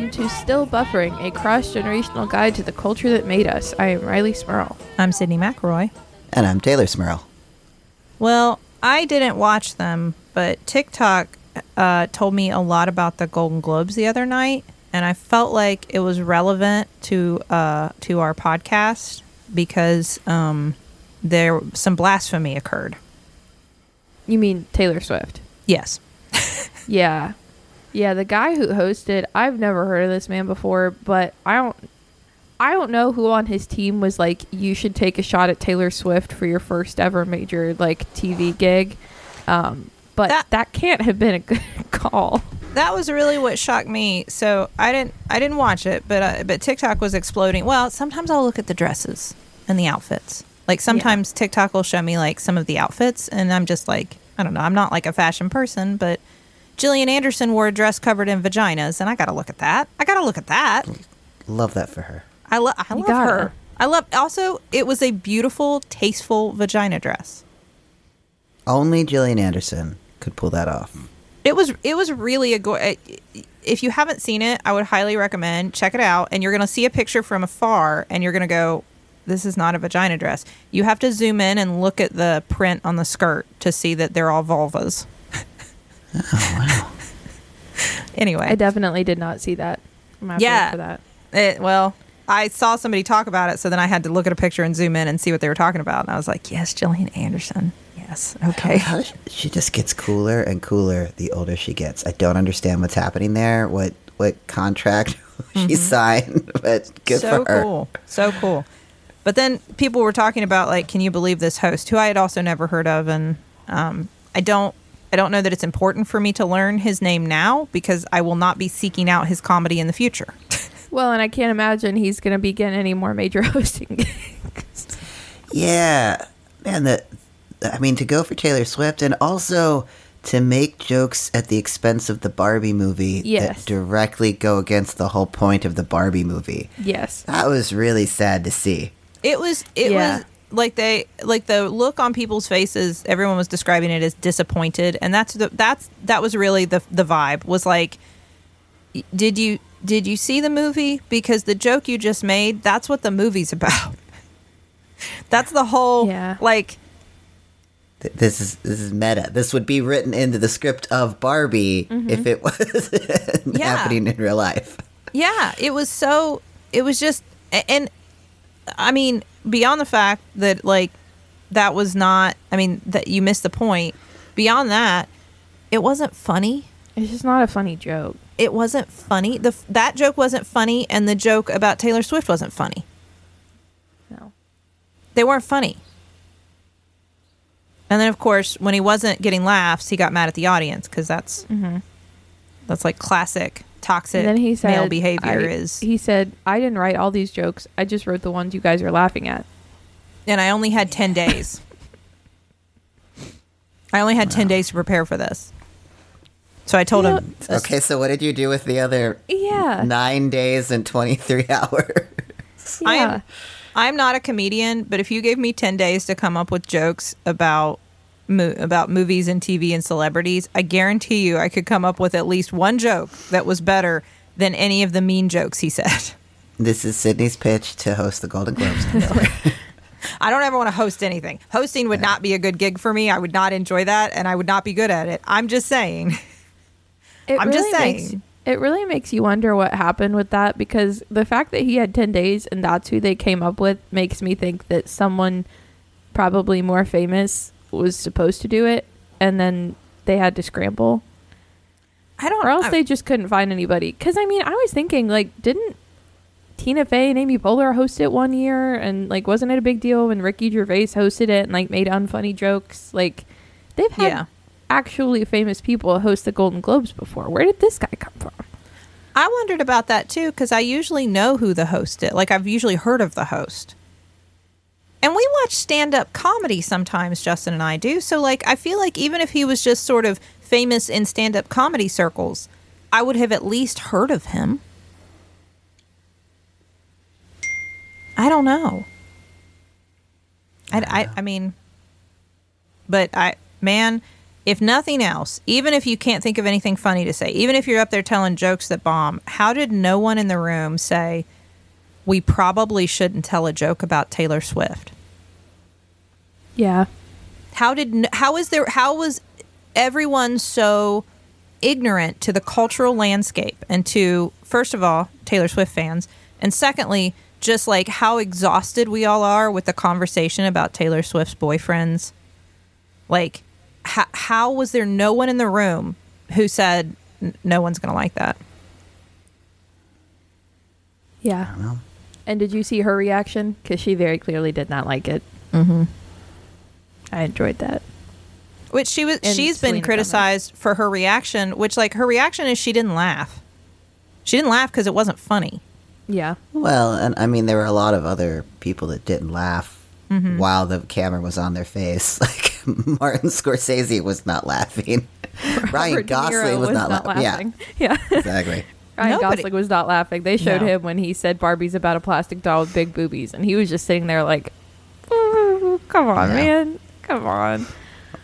Hello and welcome to Still Buffering, a cross generational guide to the culture that made us. I am Rileigh Smirl. I'm Sydnee McElroy. And I'm Teylor Smirl. Well, I didn't watch them, but TikTok uh, told me a lot about the Golden Globes the other night, and I felt like it was relevant to uh, to our podcast because um, there some blasphemy occurred. You mean Taylor Swift? Yes. Yeah. Yeah, the guy who hosted, I've never heard of this man before, but I don't I don't know who on his team was like you should take a shot at Taylor Swift for your first ever major like TV gig. Um, but That- that, can't have been a good call. that was really what shocked me. So I didn't I didn't watch it, but uh, but TikTok was exploding. Well, sometimes I'll look at the dresses and the outfits. Like sometimes TikTok will show me like some of the outfits, and I'm just like I don't know. I'm not like a fashion person, but Gillian Anderson wore a dress covered in vaginas, and I got to look at that. I got to look at that. Love that for her. I love I love gotta. her. I love also it was a beautiful, tasteful vagina dress. Only Gillian Anderson could pull that off. It was it was really a go- uh, if you haven't seen it, I would highly recommend check it out and you're going to see a picture from afar and you're going to go this is not a vagina dress. You have to zoom in and look at the print on the skirt to see that they're all vulvas. Anyway, I definitely did not see that. I'm gonna have to look Yeah. for that. it, well, I saw somebody talk about it, so then I had to look at a picture and zoom in and see what they were talking about. And I was like, yes, Gillian Anderson. Yes. Okay. She just gets cooler and cooler the older she gets. I don't understand what's happening there. What what contract she signed, but good so for her. cool. So cool. But then people were talking about like, can you believe this host who I had also never heard of, and um, I don't. I don't know that it's important for me to learn his name now because I will not be seeking out his comedy in the future. Well, and I can't imagine he's going to be getting any more major hosting gigs. Yeah, man. The I mean, to go for Taylor Swift and also to make jokes at the expense of the Barbie movie Yes. that directly go against the whole point of the Barbie movie. yes. That was really sad to see. It was it Yeah. was like they like the look on people's faces. Everyone was describing it as disappointed, and that's the that's that was really the the vibe was like, did you did you see the movie? Because the joke you just made, that's what the movie's about. that's the whole Yeah. like Th- This is this is meta. This would be written into the script of Barbie mm-hmm. if it was Yeah. happening in real life. Yeah, it was so. It was just, and I mean, beyond the fact that like that was not. I mean, that you missed the point. Beyond that, it wasn't funny. It's just not a funny joke. It wasn't funny. The that joke wasn't funny, and the joke about Taylor Swift wasn't funny. No. They weren't funny. And then, of course, when he wasn't getting laughs, he got mad at the audience because that's mm-hmm. that's like classic toxic And then he said, male behavior. I- is he said, I didn't write all these jokes. I just wrote the ones you guys are laughing at. and I only had 10 days. I only had 10 days to prepare for this. So I told You him, Okay, so what did you do with the other Yeah. nine days and twenty three hours? I am, I'm not a comedian, but if you gave me 10 days to come up with jokes about mo- about movies and TV and celebrities, I guarantee you I could come up with at least one joke that was better than any of the mean jokes he said. This is Sydnee's pitch to host the Golden Globes. I don't ever want to host anything. Hosting would not be a good gig for me. I would not enjoy that and I would not be good at it. I'm just saying. It I'm just makes- saying. it really makes you wonder what happened with that because the fact that he had 10 days and that's who they came up with makes me think that someone probably more famous was supposed to do it and then they had to scramble I don't or else I- they just couldn't find anybody because i mean i was thinking like didn't tina fey and amy poehler host it one year and like wasn't it a big deal when ricky gervais hosted it and like made unfunny jokes like they've had Yeah. actually famous people host the golden globes before where did this guy come from I wondered about that too because I usually know who the host is. Like I've usually heard of the host. And we watch stand up comedy sometimes, Justin and I do. So, like, I feel like even if he was just sort of famous in stand up comedy circles, I would have at least heard of him. I don't know. I, I, I mean, but I, man, if nothing else, even if you can't think of anything funny to say, even if you're up there telling jokes that bomb, how did no one in the room say, we probably shouldn't tell a joke about Taylor Swift? Yeah. How did how is there how was everyone so ignorant to the cultural landscape and to first of all Taylor Swift fans and secondly just like how exhausted we all are with the conversation about Taylor Swift's boyfriends like how, how was there no one in the room who said no one's going to like that Yeah. Know. And did you see her reaction? Because she very clearly did not like it. Mm-hmm. I enjoyed that. which she was And she's Selena been Gomez. criticized for her reaction which like her reaction is she didn't laugh she didn't laugh because it wasn't funny Yeah. Well, and I mean, there were a lot of other people that didn't laugh Mm-hmm. while the camera was on their face. Like Martin Scorsese was not laughing. Ryan Robert De Gosling Niro was, not, laughing. laughing. Yeah. Yeah, exactly. Ryan Nobody- Gosling was not laughing. They showed No. him when he said Barbie's about a plastic doll with big boobies, and he was just sitting there like, "Ooh, "Come on, Yeah. man, come on."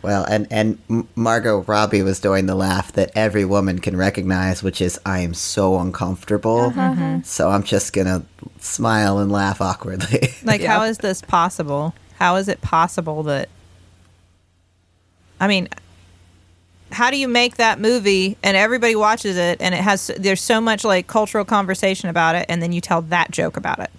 Well, and and Margot Robbie was doing the laugh that every woman can recognize, which is "I am so uncomfortable." Uh-huh. So I'm just gonna smile and laugh awkwardly. Like, Yeah. how is this possible? How is it possible that? I mean, how do you make that movie and everybody watches it and it has there's so much like cultural conversation about it and then you tell that joke about it?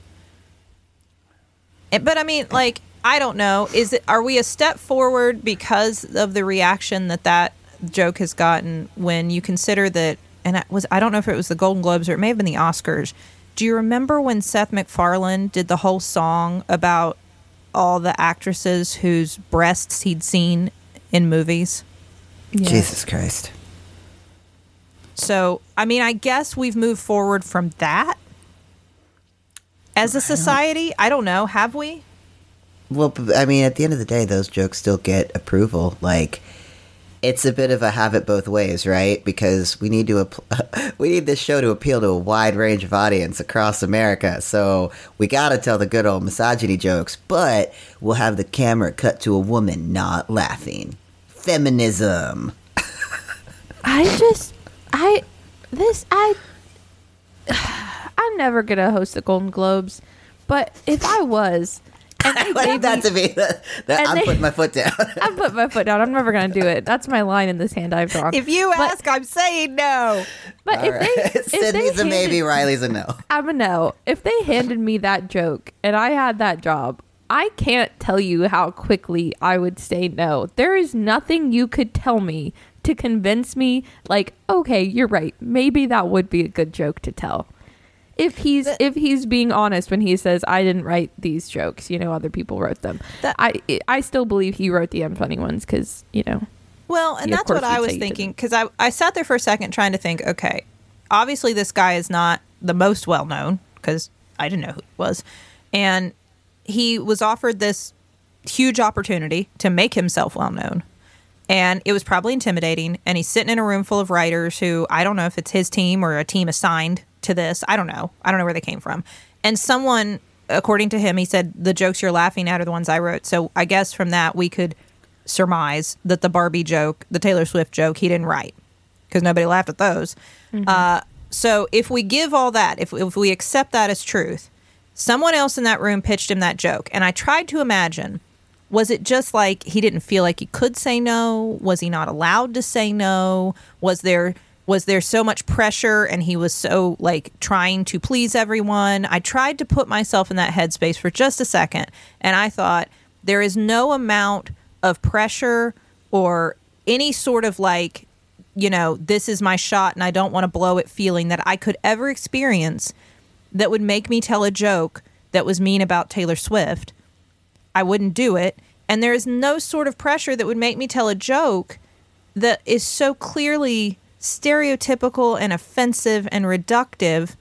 It- but I mean, like, I don't know. Is it are we a step forward because of the reaction that that joke has gotten when you consider that? And it was I don't know if it was the Golden Globes or it may have been the Oscars. Do you remember when Seth MacFarlane did the whole song about all the actresses whose breasts he'd seen in movies? Yeah. Jesus Christ. So, I mean, I guess we've moved forward from that as a society. I don't know. Have we? Well, I mean, at the end of the day, those jokes still get approval. Like, it's a bit of a have it both ways, right? Because we need to ap- we need this show to appeal to a wide range of audience across America. So we got to tell the good old misogyny jokes, but we'll have the camera cut to a woman not laughing. Feminism. I just, I, this, I, I'm never gonna host the Golden Globes, but if I was, and I want that to be that, that I'm they- putting my foot down. I put my foot down. I'm never gonna do it. That's my line in this hand I've drawn. If you But- ask, I'm saying no. but All if right. they, if they Sydnee's a handed- maybe, Rileigh's a no. I'm a no. If they handed me that joke and I had that job, I can't tell you how quickly I would say no. There is nothing you could tell me to convince me, like, okay, you're right. Maybe that would be a good joke to tell. If he's if he's being honest when he says I didn't write these jokes, you know, other people wrote them. That- I I still believe he wrote the unfunny ones because you know Well, and of that's what I was thinking because I, I sat there for a second trying to think, okay, obviously this guy is not the most well known because I didn't know who he was. And he was offered this huge opportunity to make himself well known. And it was probably intimidating. And he's sitting in a room full of writers who I don't know if it's his team or a team assigned to this. I don't know. I don't know where they came from. And someone, according to him, he said, the jokes you're laughing at are the ones I wrote. So I guess from that, we could surmise that the Barbie joke, the Taylor Swift joke, he didn't write because nobody laughed at those. Uh, so if we give all that, if, if we accept that as truth, someone else in that room pitched him that joke. And I tried to imagine was it just like he didn't feel like he could say no? Was he not allowed to say no? Was there was there so much pressure and he was so like trying to please everyone? I tried to put myself in that headspace for just a second and I thought there is no amount of pressure or any sort of like you know, this is my shot and I don't want to blow it feeling that I could ever experience that would make me tell a joke that was mean about Taylor Swift. I wouldn't do it. And there is no sort of pressure that would make me tell a joke that is so clearly stereotypical and offensive and reductive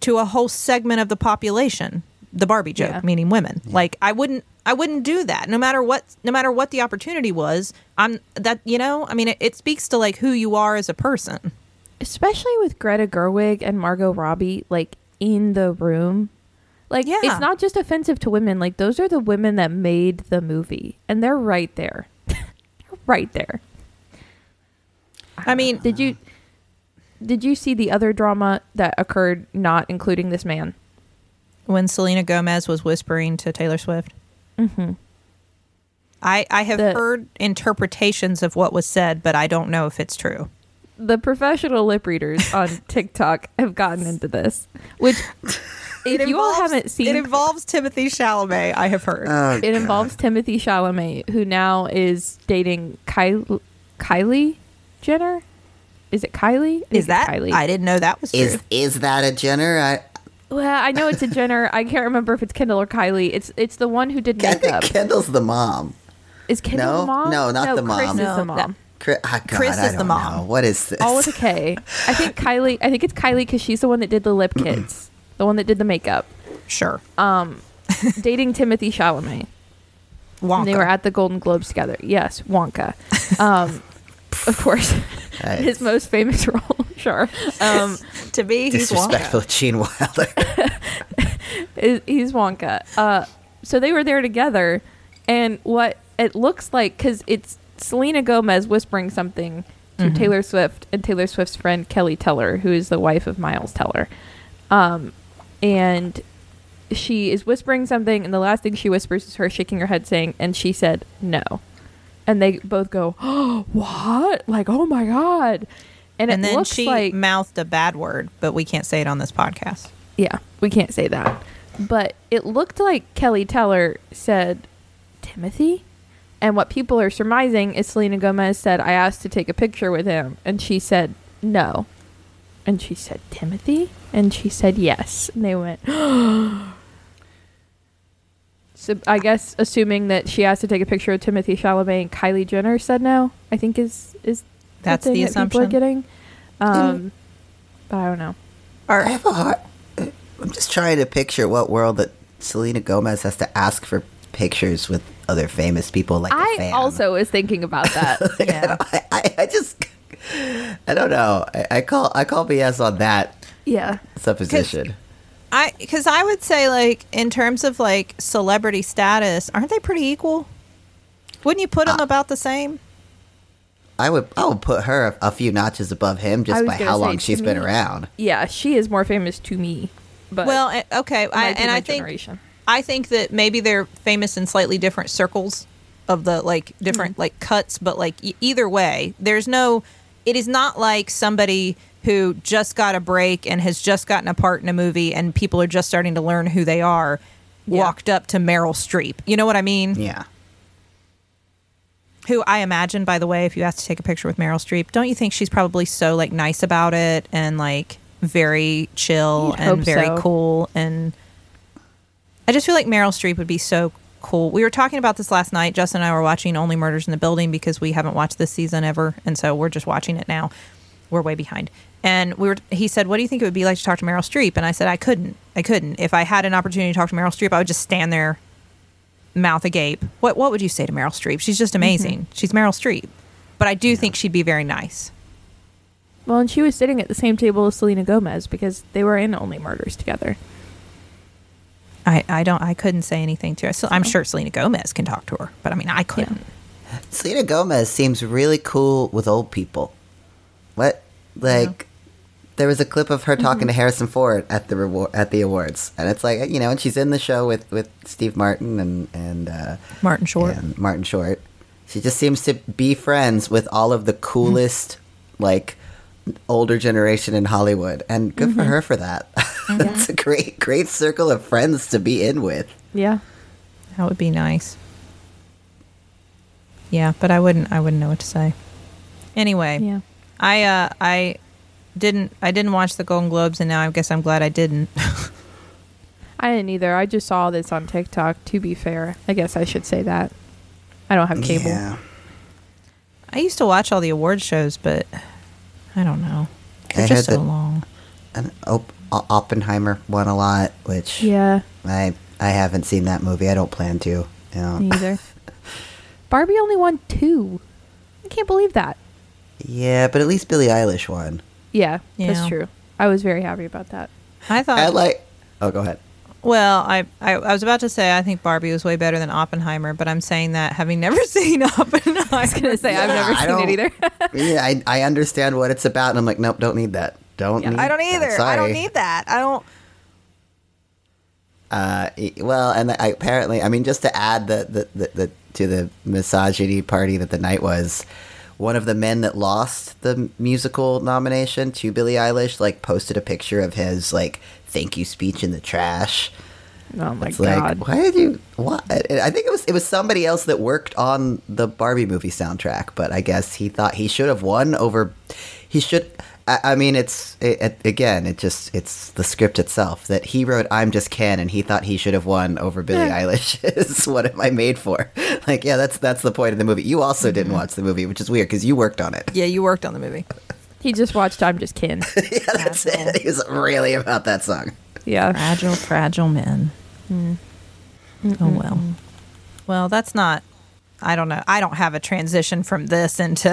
to a whole segment of the population. The Barbie joke, Yeah. meaning women. Like I wouldn't I wouldn't do that no matter what no matter what the opportunity was. I'm that you know, I mean it, it speaks to like who you are as a person. especially with Greta Gerwig and Margot Robbie like in the room. Like Yeah. it's not just offensive to women, like those are the women that made the movie and they're right there. right there. I mean, Did you did you see the other drama that occurred not including this man? when Selena Gomez was whispering to Taylor Swift. Mm-hmm. I, I have The- heard interpretations of what was said, but I don't know if it's true. The professional lip readers on TikTok have gotten into this, which if you all haven't seen it involves Timothée Chalamet. I have heard. Oh, it involves Timothée Chalamet, who now is dating Kylie, Kylie Jenner. Is it Kylie? I think Is that? Kylie? I didn't know that was true. is is that a Jenner? I, well, I know it's a Jenner. I can't remember if it's Kendall or Kylie. It's it's the one who did makeup. Kendall's the mom. Is Kendall No? the mom? No, not the Kris mom. is No, the that- mom. Kris, ah, God, Kris is the mom. know. What is this? All with a K. I think Kylie. I think it's Kylie because she's the one that did the lip kits, the one that did the makeup. sure. Um, dating Timothée Chalamet. Wonka. And they were at the Golden Globes together. Yes, Wonka. Um, of course, Hey, his most famous role. Sure. Um, to be he's disrespectful Wonka. Gene Wilder. he's Wonka. Uh, so they were there together, and what it looks like because it's Selena Gomez whispering something to Taylor Swift and Taylor Swift's friend Keleigh Teller, who is the wife of Miles Teller, um, and she is whispering something, and the last thing she whispers is her shaking her head, saying, "And she said no," and they both go, "Oh, what? Like, oh my god!" And, And it then looks she like mouthed a bad word, but we can't say it on this podcast. yeah, we can't say that. But it looked like Keleigh Teller said Timothée. And what people are surmising is Selena Gomez said, I asked to take a picture with him. And she said, no. And she said, Timothée? And she said, yes. And they went, so I guess assuming that she asked to take a picture with Timothée Chalamet and Kylie Jenner said no, I think is, is That's thing the that people are assumption. getting. Um, but I don't know. I have a hard. I'm just trying to picture what world that Selena Gomez has to ask for pictures with other famous people like I fan. also was thinking about that. Yeah. I, I, I just, I don't know. I, I call I call BS on that yeah. supposition. I because I would say like in terms of like celebrity status, aren't they pretty equal? Wouldn't you put them about the same? I would I would put her a, a few notches above him just by how long to she's been around. Yeah, she is more famous to me. But well, eh, okay, I, and my I think generation. I think that maybe they're famous in slightly different circles of the like different Mm-hmm. like cuts, but like e- either way, there's no. It is not like somebody who just got a break and has just gotten a part in a movie, and people are just starting to learn who they are. Yeah. Walked up to Meryl Streep. You know what I mean? Yeah. who I imagine, by the way, if you asked to take a picture with Meryl Streep, don't you think she's probably so like nice about it and like very chill You'd and very so. cool and I just feel like Meryl Streep would be so cool. We were talking about this last night. Justin and I were watching Only Murders in the Building because we haven't watched this season ever, and so we're just watching it now. We're way behind. And we were he said, "What do you think it would be like to talk to Meryl Streep?" And I said, "I couldn't. I couldn't. If I had an opportunity to talk to Meryl Streep, I would just stand there mouth agape. What what would you say to Meryl Streep? She's just mhm. amazing. She's Meryl Streep. But I do think she'd be very nice. Well, and she was sitting at the same table as Selena Gomez because they were in Only Murders together. I, I don't I couldn't say anything to her. So I'm sure Selena Gomez can talk to her, but I mean I couldn't. Selena Gomez seems really cool with old people. What like there was a clip of her talking to Harrison Ford at the reward at the awards, and it's like you know, and she's in the show with with Steve Martin and and uh, Martin Short. and Martin Short. She just seems to be friends with all of the coolest like older generation in Hollywood, and good for her for that. it's a great great circle of friends to be in with. Yeah. That would be nice. Yeah, but I wouldn't I wouldn't know what to say. Anyway, Yeah. I uh I didn't I didn't watch the Golden Globes and now I guess I'm glad I didn't. I didn't either. I just saw this on TikTok, to be fair. I guess I should say that. I don't have cable. Yeah. I used to watch all the award shows, but I don't know. They're I just heard so that- long. And Op- Oppenheimer won a lot, which Yeah, I I haven't seen that movie. I don't plan to. You know. me either. Barbie only won two. I can't believe that. yeah, but at least Billie Eilish won. Yeah, Yeah. that's true. I was very happy about that. I thought I like. Oh, go ahead. Well, I, I I was about to say I think Barbie was way better than Oppenheimer, but I'm saying that having never seen Oppenheimer. I was gonna say I've never I seen it either. yeah, I, I understand what it's about, and I'm like, nope, don't need that. Don't. Yeah, need I don't that. either. I don't need that. I don't. Uh, e- well, and I, apparently, I mean, just to add the, the, the, the to the misogyny party that the night was, one of the men that lost the musical nomination to Billie Eilish, like, posted a picture of his like thank you speech in the trash. Oh my It's god. like, why did you? What? I think it was it was somebody else that worked on the Barbie movie soundtrack, but I guess he thought he should have won over. He should. I, I mean, it's it, it, again, it just it's the script itself that he wrote. I'm just Ken, and he thought he should have won over Billie Yeah. Eilish. is what am I made for? Like, yeah, that's that's the point of the movie. You also didn't mm-hmm. watch the movie, which is weird because you worked on it. Yeah, you worked on the movie. He just watched I'm Just Ken. yeah, that's it. He was really about that song. Yeah. Fragile, fragile men. Mm. Oh well. Well, that's not. I don't know. I don't have a transition from this into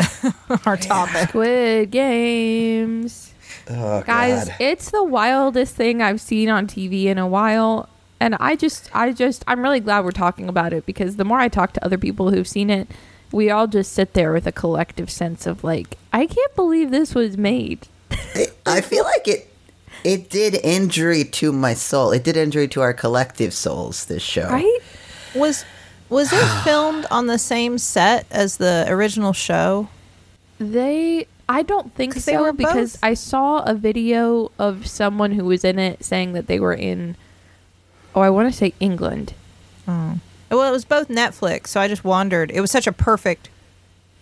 our topic. Squid Games. Oh, Guys, God. it's the wildest thing I've seen on TV in a while. And I just, I just, I'm really glad we're talking about it because the more I talk to other people who've seen it, we all just sit there with a collective sense of like, I can't believe this was made. It- I feel like it it did injury to my soul. It did injury to our collective souls. This show, Right? Was was it filmed on the same set as the original show? They, I don't think so they were because both- I saw a video of someone who was in it saying that they were in, oh, I want to say England. Oh. Well, it was both Netflix, so I just wondered. It was such a perfect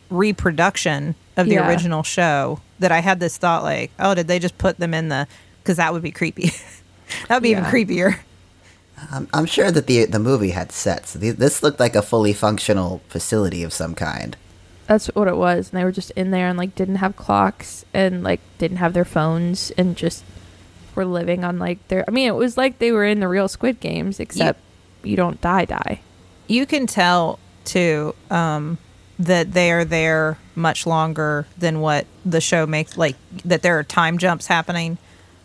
reproduction of the Yeah. original show that I had this thought like, oh, did they just put them in the? Because that would be creepy. that would be even creepier. I'm, I'm sure that the the movie had sets. The- This looked like a fully functional facility of some kind. That's what it was. And they were just in there and like didn't have clocks and like didn't have their phones and just were living on like their. I mean, it was like they were in the real Squid Games, except you don't die, die. You can tell too um, that they are there much longer than what the show makes. Like that there are time jumps happening,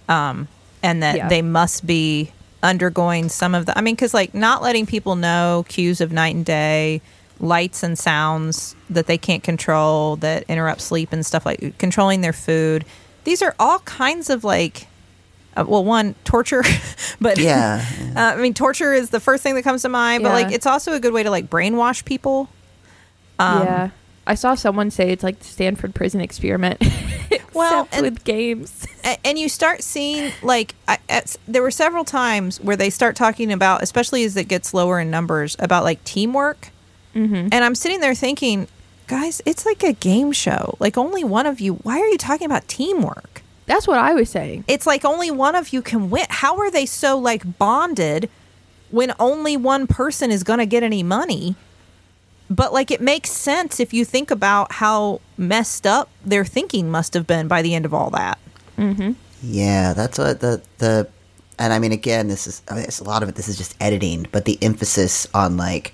um, and that Yeah. they must be undergoing some of the. I mean, because like not letting people know cues of night and day, lights and sounds that they can't control that interrupt sleep and stuff like controlling their food. These are all kinds of like. Uh, well, one torture, but Yeah, uh, I mean, torture is the first thing that comes to mind, but Yeah. like it's also a good way to like brainwash people. Um, yeah. I saw someone say it's like the Stanford prison experiment, Well, and- with games. And you start seeing like I, at, there were several times where they start talking about, especially as it gets lower in numbers, about like teamwork. Mm-hmm. And I'm sitting there thinking, guys, it's like a game show. Like only one of you. Why are you talking about teamwork? That's what I was saying. It's like only one of you can win. How are they so like bonded when only one person is going to get any money? But like it makes sense if you think about how messed up their thinking must have been by the end of all that. Mm-hmm. yeah. That's what the the. And I mean, again, this is I mean, it's a lot of it. This is just editing, but the emphasis on like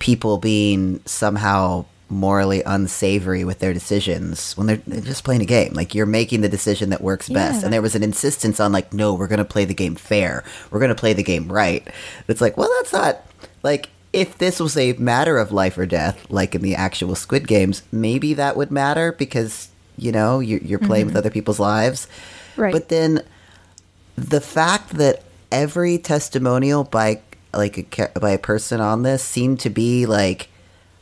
people being somehow morally unsavory with their decisions when they're, they're just playing a game. Like you're making the decision that works best. Yeah. And there was an insistence on like, no, we're going to play the game fair. We're going to play the game right. It's like, well, that's not like if this was a matter of life or death, like in the actual Squid Games, maybe that would matter because you know you're, you're playing with mm-hmm. other people's lives. Right. But then the fact that every testimonial by like a, by a person on this seemed to be like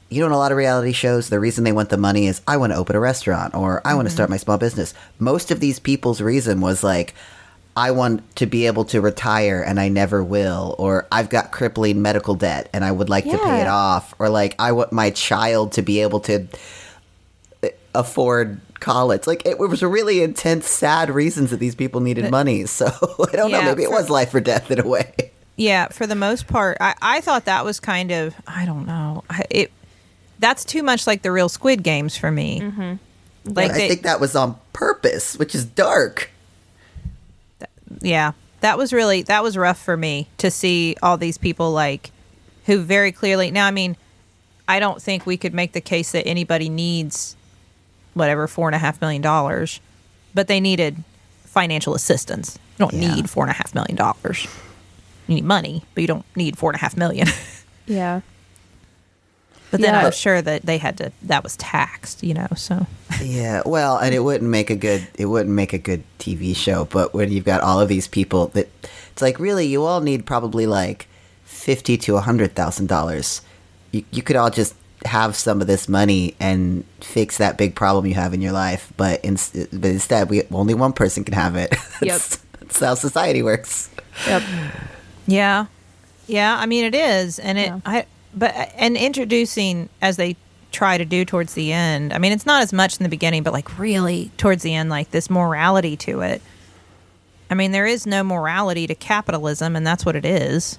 you know in a lot of reality shows the reason they want the money is i want to open a restaurant or i want to start mm-hmm. my small business most of these people's reason was like i want to be able to retire and i never will or i've got crippling medical debt and i would like to pay it off or like i want my child to be able to eh, afford college. Like it was really intense, sad reasons that these people needed money. So I don't know. Yeah, Maybe it was life or death in a way. Yeah, for the most part, I, I thought that was kind of I don't know it. That's too much like the real Squid Games for me. Mm-hmm. Like I think that was on purpose, which is dark. yeah, that was really that was rough for me to see all these people like who very clearly. Now, I mean, I don't think we could make the case that anybody needs whatever four and a half million dollars, but they needed financial assistance. You don't Yeah. need four and a half million dollars. You need money, but you don't need four and a half million. Yeah. But then Yeah. I'm sure that they had to. That was taxed, you know. So Yeah, well, and it wouldn't make a good it wouldn't make a good TV show, but when you've got all of these people that it's like really you all need probably like fifty to a hundred thousand dollars. You you could all just have some of this money and fix that big problem you have in your life, but, in, but instead we only one person can have it. Yep. that's, that's how society works. Yep. yeah, yeah. I mean, it is, and it. Yeah. I but and introducing as they try to do towards the end. I mean, it's not as much in the beginning, but like really towards the end, like this morality to it. I mean, there is no morality to capitalism, and that's what it is.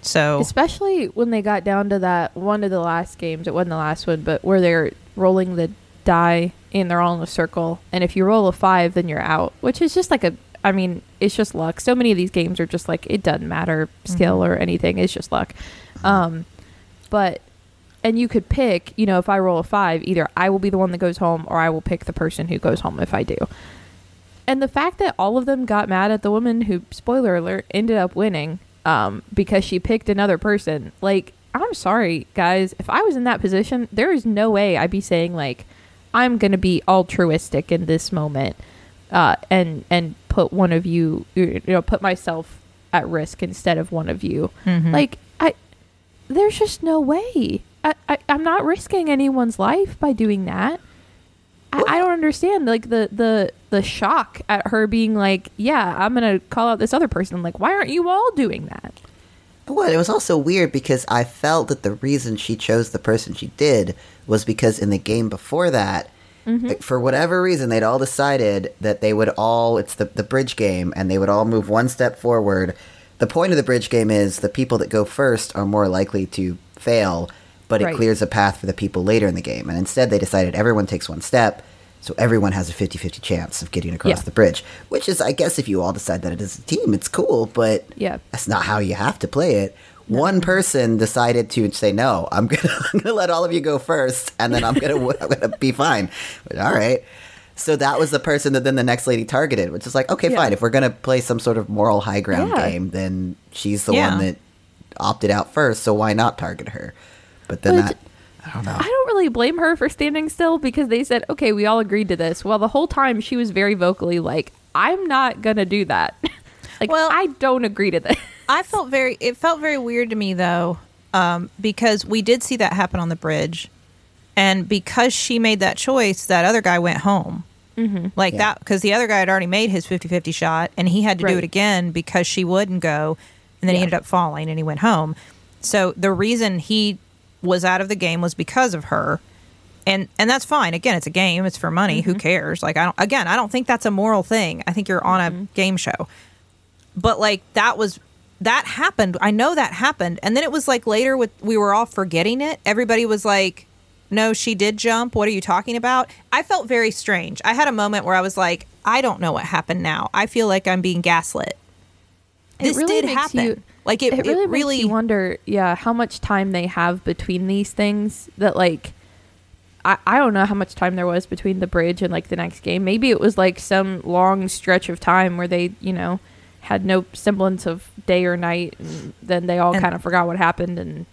So Especially when they got down to that one of the last games. It wasn't the last one, but where they're rolling the die and they're all in a circle. And if you roll a five, then you're out, which is just like a. I mean, it's just luck. So many of these games are just like it doesn't matter skill mm-hmm. or anything. It's just luck. Um, but and you could pick. You know, if I roll a five, either I will be the one that goes home, or I will pick the person who goes home if I do. And the fact that all of them got mad at the woman who, spoiler alert, ended up winning um, because she picked another person. Like, I'm sorry, guys. If I was in that position, there is no way I'd be saying like, I'm gonna be altruistic in this moment, uh, and and put one of you, you know, put myself at risk instead of one of you. Like, I, there's just no way. I, I, I'm not risking anyone's life by doing that. I, I don't understand like the the the shock at her being like, yeah, I'm gonna call out this other person. I'm like, why aren't you all doing that? Well, it was also weird because I felt that the reason she chose the person she did was because in the game before that, mm-hmm. like, for whatever reason, they'd all decided that they would all, it's the, the bridge game, and they would all move one step forward. The point of the bridge game is the people that go first are more likely to fail, but it clears a path for the people later in the game. And instead, they decided everyone takes one step. So everyone has a 50-50 chance of getting across Yeah. the bridge, which is, I guess, if you all decide that it is a team, it's cool. But Yeah. that's not how you have to play it. One person decided to say no. I'm gonna, I'm gonna let all of you go first, and then I'm gonna I'm gonna be fine. But, all right. So that was the person that then the next lady targeted, which is like, okay, Yeah. fine. If we're gonna play some sort of moral high ground Yeah. game, then she's the Yeah. one that opted out first. So why not target her? But then But- that, I don't know. I don't really blame her for standing still because they said, okay, we all agreed to this. Well, the whole time she was very vocally like, I'm not gonna do that. like, Well- I don't agree to this. I felt very. It felt very weird to me though, um, because we did see that happen on the bridge, and because she made that choice, that other guy went home. Mm-hmm. Like Yeah. that, because the other guy had already made his 50-50 shot, and he had to do it again because she wouldn't go, and then he ended up falling, and he went home. So the reason he was out of the game was because of her. And and that's fine. Again, it's a game. It's for money. Who cares? Like I don't again, I don't think that's a moral thing. I think you're on a game show but like that was that happened i know that happened and then it was like later with we were all forgetting it everybody was like no she did jump what are you talking about i felt very strange i had a moment where i was like i don't know what happened now i feel like i'm being gaslit this really did happen you- like it, it really, it really you wonder, yeah, how much time they have between these things. That like, I I don't know how much time there was between the bridge and like the next game. Maybe it was like some long stretch of time where they, you know, had no semblance of day or night, and then they all kind of forgot what happened. And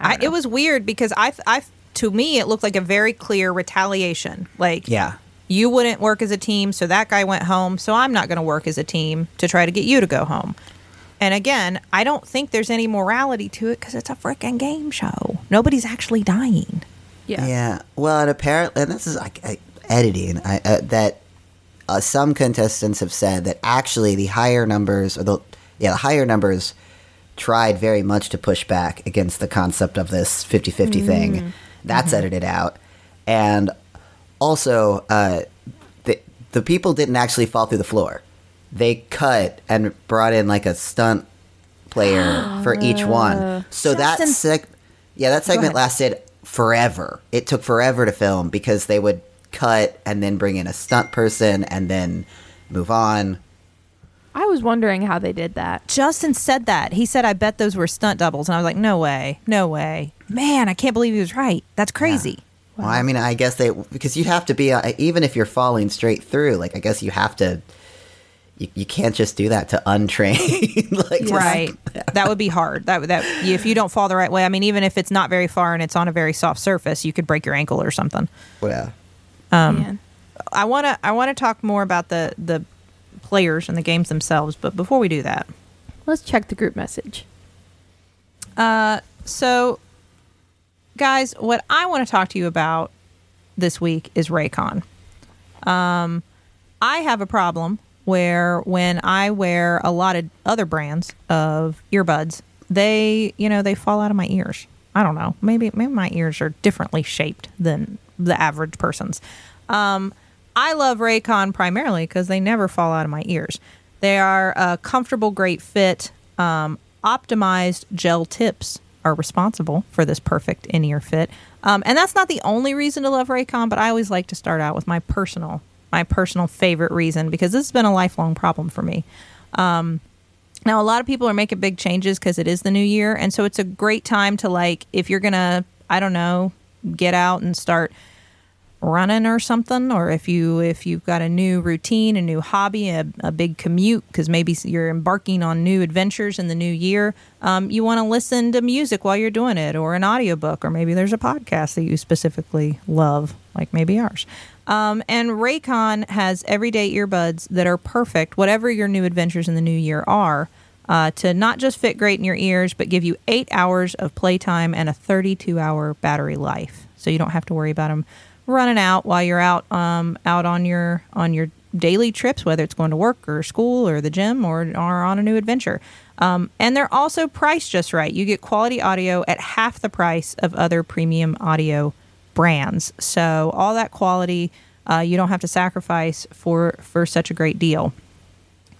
I I, it was weird because I, I to me it looked like a very clear retaliation like Yeah. you wouldn't work as a team, so that guy went home, so I'm not going to work as a team to try to get you to go home. And again, I don't think there's any morality to it because it's a freaking game show. Nobody's actually dying. yeah, Yeah. Well, and apparently, and this is like I, editing I, uh, that uh, some contestants have said that actually the higher numbers, or the yeah, the higher numbers tried very much to push back against the concept of this 50-50 thing. That's edited out, and also uh, the the people didn't actually fall through the floor. They cut and brought in like a stunt player for each one. So that Justin- seg- yeah, that segment lasted forever. It took forever to film because they would cut and then bring in a stunt person and then move on. I was wondering how they did that. Justin said that. He said, I bet those were stunt doubles. And I was like, no way. No way. Man, I can't believe he was right. That's crazy. Well, I mean, I guess they because you have to be uh, even if you're falling straight through. Like, I guess you have to. you, you can't just do that to untrain. like, just- Right. that would be hard. That would- that if you don't fall the right way. I mean, even if it's not very far and it's on a very soft surface, you could break your ankle or something. Yeah. Man. I want to I want to talk more about the the players and the games themselves, but before we do that, Let's check the group message. Uh, so guys, what I want to talk to you about this week is Raycon. Um, I have a problem where when I wear a lot of other brands of earbuds, they, you know, they fall out of my ears. I don't know. Maybe maybe my ears are differently shaped than the average person's. Um, I love Raycon primarily because they never fall out of my ears. They are a comfortable, great fit. Um, optimized gel tips are responsible for this perfect in ear fit. Um, and that's not the only reason to love Raycon, but I always like to start out with my personal my personal favorite reason because this has been a lifelong problem for me. Um, now, a lot of people are making big changes because it is the new year, and so it's a great time to like if you're gonna, I don't know, get out and start running or something or if you if you've got a new routine a new hobby a, a big commute because maybe you're embarking on new adventures in the new year um, you want to listen to music while you're doing it or an audiobook or maybe there's a podcast that you specifically love like maybe ours. Um, and raycon has everyday earbuds that are perfect whatever your new adventures in the new year are uh, to not just fit great in your ears but give you eight hours of playtime and a 32 hour battery life. So you don't have to worry about them running out while you're out um, out on your on your daily trips, whether it's going to work or school or the gym or, or on a new adventure. Um, and they're also priced just right. You get quality audio at half the price of other premium audio brands. So all that quality, uh, you don't have to sacrifice for for such a great deal.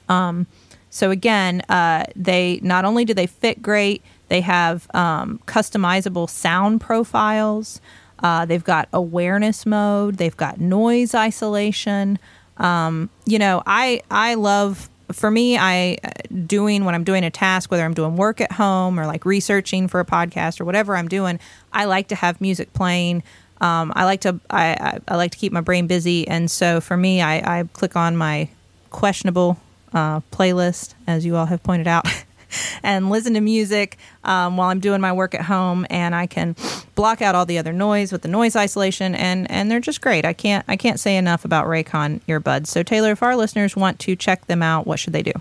Um, so again, uh, they not only do they fit great, they have um, customizable sound profiles. Uh, they've got awareness mode. They've got noise isolation. Um, you know, I I love for me, I doing when I'm doing a task, whether I'm doing work at home or like researching for a podcast or whatever I'm doing, I like to have music playing. Um, I like to I, I, I like to keep my brain busy, and so for me, I, I click on my questionable uh, playlist, as you all have pointed out, and listen to music um, while I'm doing my work at home, and I can block out all the other noise with the noise isolation, and and they're just great. I can't I can't say enough about Raycon earbuds. So Teylor, if our listeners want to check them out, what should they do?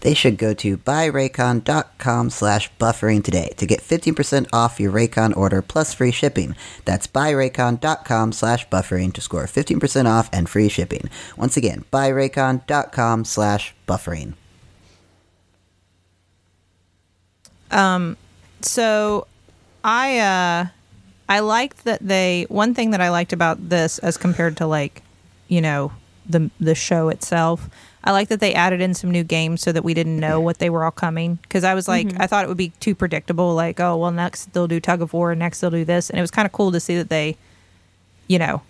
They should go to buyraycon.com slash buffering today to get 15% off your Raycon order plus free shipping. That's buyraycon.com slash buffering to score 15% off and free shipping. Once again, buyraycon.com slash buffering. So I uh I liked that they one thing that I liked about this as compared to like, you know, the the show itself. I like that they added in some new games so that we didn't know what they were all coming because I was like I thought it would be too predictable like oh well next they'll do tug of war next they'll do this and it was kind of cool to see that they you know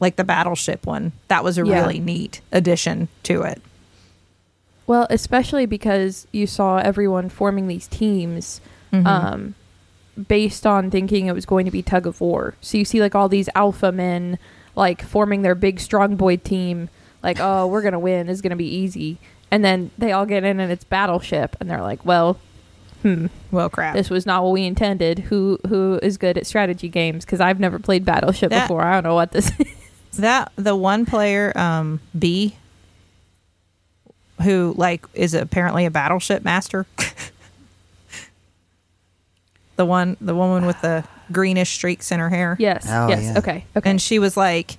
like the battleship one that was a Yeah. really neat addition to it. Well, especially because you saw everyone forming these teams um, based on thinking it was going to be tug of war. So you see like all these alpha men like forming their big strong boy team, like, oh, we're gonna win, this is gonna be easy. And then they all get in and it's battleship and they're like, Well, hmm, Well crap. this was not what we intended. Who who is good at strategy games? Because I've never played Battleship That- before. I don't know what this is. that the one player um b who like is apparently a battleship master the one the woman with the greenish streaks in her hair Yes. Oh, yes. yeah. Okay. Okay. and she was like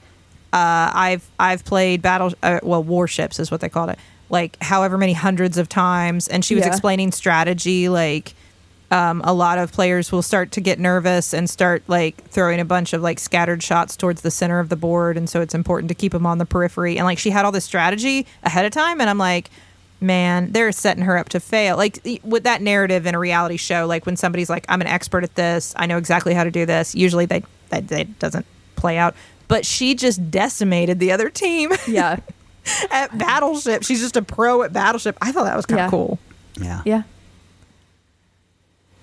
uh i've i've played battle uh, well warships is what they called it like however many hundreds of times and she was Yeah. explaining strategy like um, a lot of players will start to get nervous and start like throwing a bunch of like scattered shots towards the center of the board. And so it's important to keep them on the periphery. And like she had all this strategy ahead of time. And i'm like man they're setting her up to fail. Like with that narrative in a reality show like when somebody's like i'm an expert at this. I know exactly how to do this. Usually they that, that doesn't play out. But she just decimated the other team. Yeah. at battleship. She's just a pro at battleship. I thought that was kind of Yeah. cool. Yeah. Yeah.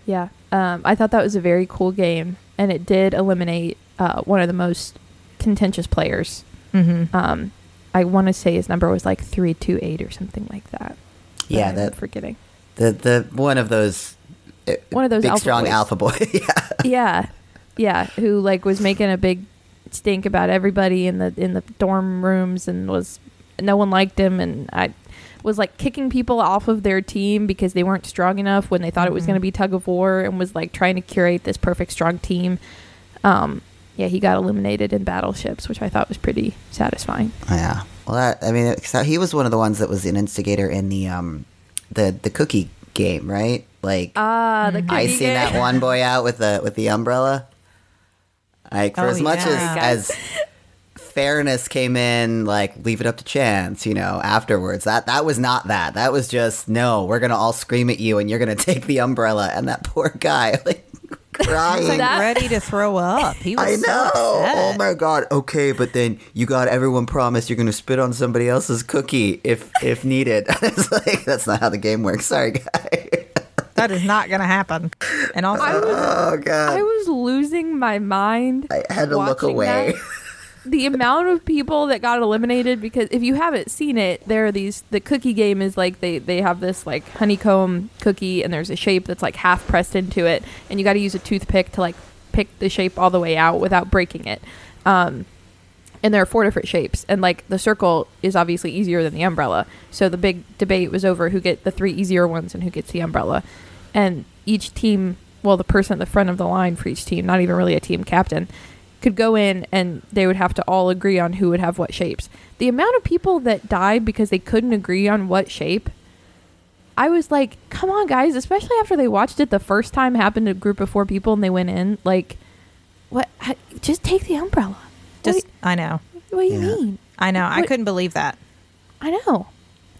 Yeah. Um, I thought that was a very cool game, and it did eliminate uh, one of the most contentious players. mm-hmm. Um, I want to say his number was like three two eight or something like that. Yeah, I'm that- forgetting. The the one of those uh, One of those big alpha strong boys. alpha boy. yeah. yeah, yeah, who like was making a big stink about everybody in the in the dorm rooms and was no one liked him and I was like kicking people off of their team because they weren't strong enough when they thought it was going to be tug of war and was like trying to curate this perfect strong team. Um, yeah, he got eliminated in battleships, which I thought was pretty satisfying. Yeah. Well, that, I mean, so he was one of the ones that was an instigator in the um, the the cookie game, right? Like Ah, the I cookie seen that one boy out with the with the umbrella. Like for Oh, as much yeah. as as fairness came in, like leave it up to chance, you know. Afterwards, that that was not that. That was just no. We're gonna all scream at you, and you're gonna take the umbrella. And that poor guy, like crying. Like That- ready to throw up. He was I so know. Oh my god. Okay, but then you got everyone promised you're gonna spit on somebody else's cookie if if needed. it's like that's not how the game works. Sorry, guy. That is not going to happen. And also, I was, oh god. I was losing my mind. I had to look away. that. The amount of people that got eliminated because if you haven't seen it there are these the cookie game is like they they have this like honeycomb cookie and there's a shape that's like half pressed into it and you got to use a toothpick to like pick the shape all the way out without breaking it. Um and there are four different shapes and like the circle is obviously easier than the umbrella. So the big debate was over who get the three easier ones and who gets the umbrella. And each team well the person at the front of the line for each team not even really a team captain could go in and they would have to all agree on who would have what shapes the amount of people that died because they couldn't agree on what shape I was like, come on, guys, especially after they watched it the first time happened to a group of four people and they went in. Like, what? I, just take the umbrella. just, what, I know. what do you Yeah. mean? I know. I couldn't believe that. I know.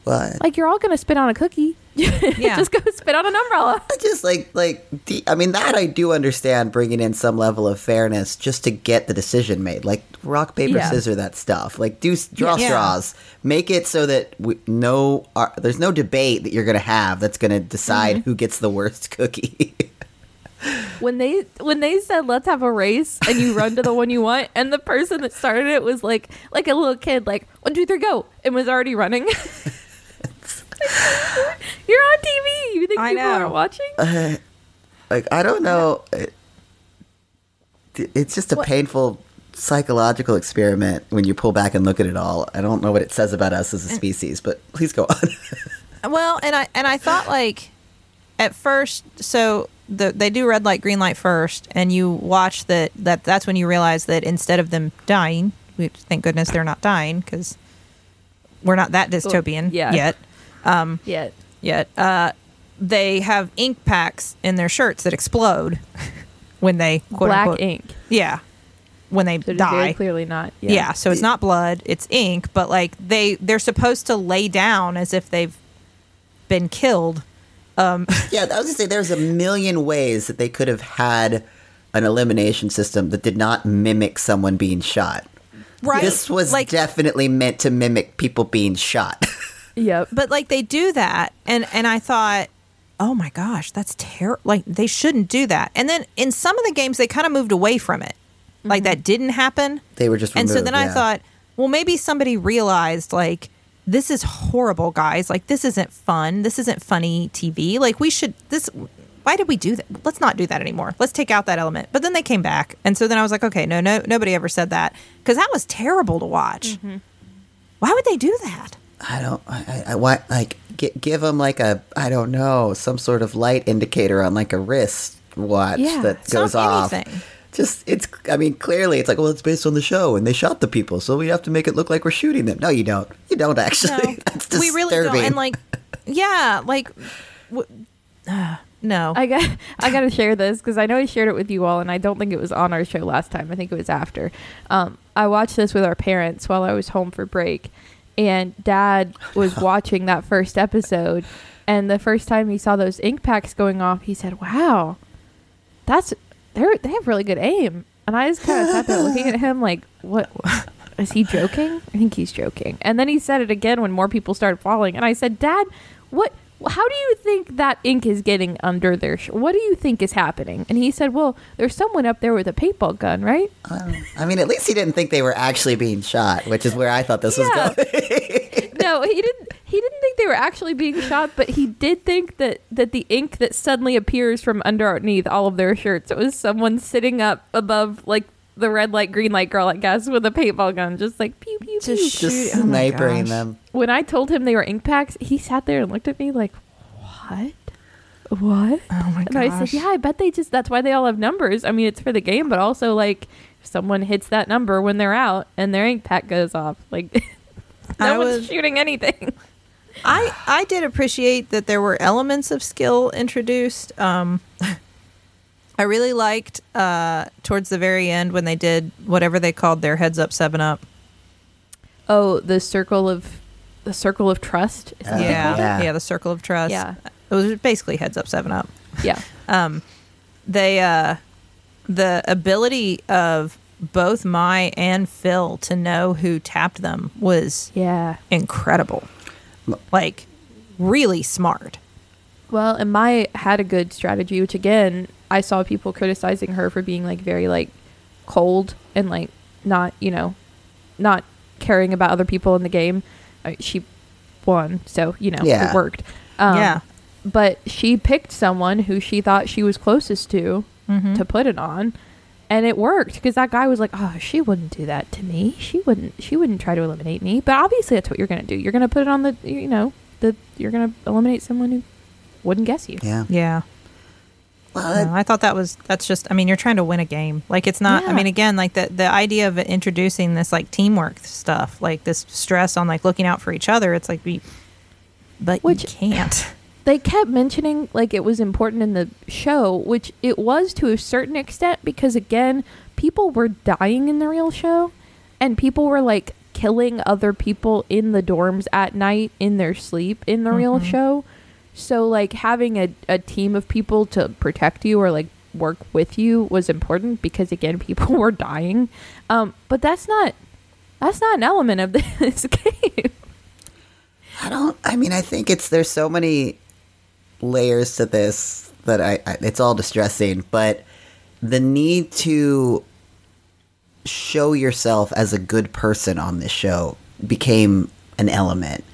But Like, you're all going to spit on a cookie. Yeah. just go spit on an umbrella. I just like like the, I mean that I do understand bringing in some level of fairness just to get the decision made. Like rock paper Yeah. scissors that stuff. Like do draw Yeah. straws. Make it so that we, no uh, there's no debate that you're going to have that's going to decide Mm-hmm. who gets the worst cookie. When they when they said let's have a race and you run to the one you want and the person that started it was like like a little kid like one two three go and was already running. You're on TV. You think I people know. are watching? Uh, like I don't know. It, it's just a What- painful psychological experiment when you pull back and look at it all. I don't know what it says about us as a species, but please go on. Well, and I and I thought like at first, so the they do red light, green light first, and you watch that that that's when you realize that instead of them dying, which thank goodness they're not dying because we're not that dystopian yeah. yet. Um, Yeah. yet uh, they have ink packs in their shirts that explode when they quote Black unquote, ink. Yeah, when they So it's very die. clearly not. Yeah. so it's not blood, it's ink, but like they they're supposed to lay down as if they've been killed. Um Yeah, I was gonna say there's a million ways that they could have had an elimination system that did not mimic someone being shot. right. This was like definitely meant to mimic people being shot. Yep. but like they do that and and I thought, "Oh my gosh, that's terrible. Like they shouldn't do that." And then in some of the games they kind of moved away from it. Like that mm-hmm. didn't happen. they were just and so removed, then I thought, well, maybe somebody realized like this is horrible, guys. Like this isn't fun. This isn't funny TV. Like we should this. Why did we do that? Let's not do that anymore. Let's take out that element. But then they came back, and so then I was like, okay, no, no, nobody ever said that because that was terrible to watch. Mm-hmm. Why would they do that? I don't. I, I, I want like gi- give them like a I don't know some sort of light indicator on like a wrist watch Yeah, that goes off. anything. Just it's. I mean, clearly it's like well, it's based on the show, and they shot the people, so we have to make it look like we're shooting them. No, you don't. You don't actually. No, That's disturbing. we really don't. And like, yeah, like, w- uh, no. I got I got to share this because I know I shared it with you all, and I don't think it was on our show last time. I think it was after. Um, I watched this with our parents while I was home for break, and Dad was watching that first episode, and the first time he saw those ink packs going off, he said, "Wow, that's they're they have really good aim." And I just kind of sat there looking at him like, what is he joking? I think he's joking. And then he said it again when more people started falling. And I said, Dad, what how do you think that ink is getting under their shirt? What do you think is happening? And he said, well, there's someone up there with a paintball gun, right? Um, I mean, at least he didn't think they were actually being shot, which is where I thought this Yeah. was going. no, he didn't. He didn't think they were actually being shot, but he did think that that the ink that suddenly appears from underneath all of their shirts, it was someone sitting up above like the red light, green light girl, I guess, with a paintball gun, just like pew pew pew. Just Just oh snipering them. When I told him they were ink packs, he sat there and looked at me like, "What? What?" Oh my And I said, "Yeah, I bet they just that's why they all have numbers. I mean, it's for the game, but also like if someone hits that number when they're out and their ink pack goes off. Like no I one's was- shooting anything." I I did appreciate that there were elements of skill introduced. Um, I really liked uh, towards the very end when they did whatever they called their heads up seven up. Oh, the circle of the circle of trust. Is that yeah, yeah, Yeah. the circle of trust. Yeah. it was basically heads up seven up. yeah. Um, they uh, the ability of both Mai and Phil to know who tapped them was Yeah. incredible. Like really smart. Well, and Mai had a good strategy, which again, I saw people criticizing her for being like very like cold and like not, you know, not caring about other people in the game. Uh, she won, so you know Yeah. it worked. Um, Yeah. but she picked someone who she thought she was closest to Mhm. to put it on, and it worked because that guy was like, "Oh, she wouldn't do that to me. She wouldn't. She wouldn't try to eliminate me." But obviously, that's what you're gonna do. You're gonna put it on the, you know, the you're gonna eliminate someone who wouldn't guess you. Yeah. Yeah. Well, No, I thought that was that's just I mean you're trying to win a game. Like it's not I mean again like the the idea of introducing this like teamwork stuff, like this stress on like looking out for each other, it's like we but Which- you can't. They kept mentioning like it was important in the show, which it was to a certain extent because again, people were dying in the real show and people were like killing other people in the dorms at night in their sleep in the real Mhm. show. So like having a, a team of people to protect you or like work with you was important because again people were dying. Um, but that's not that's not an element of this game. I don't. I mean, I think it's there's so many layers to this that I, I it's all distressing. But the need to show yourself as a good person on this show became an element.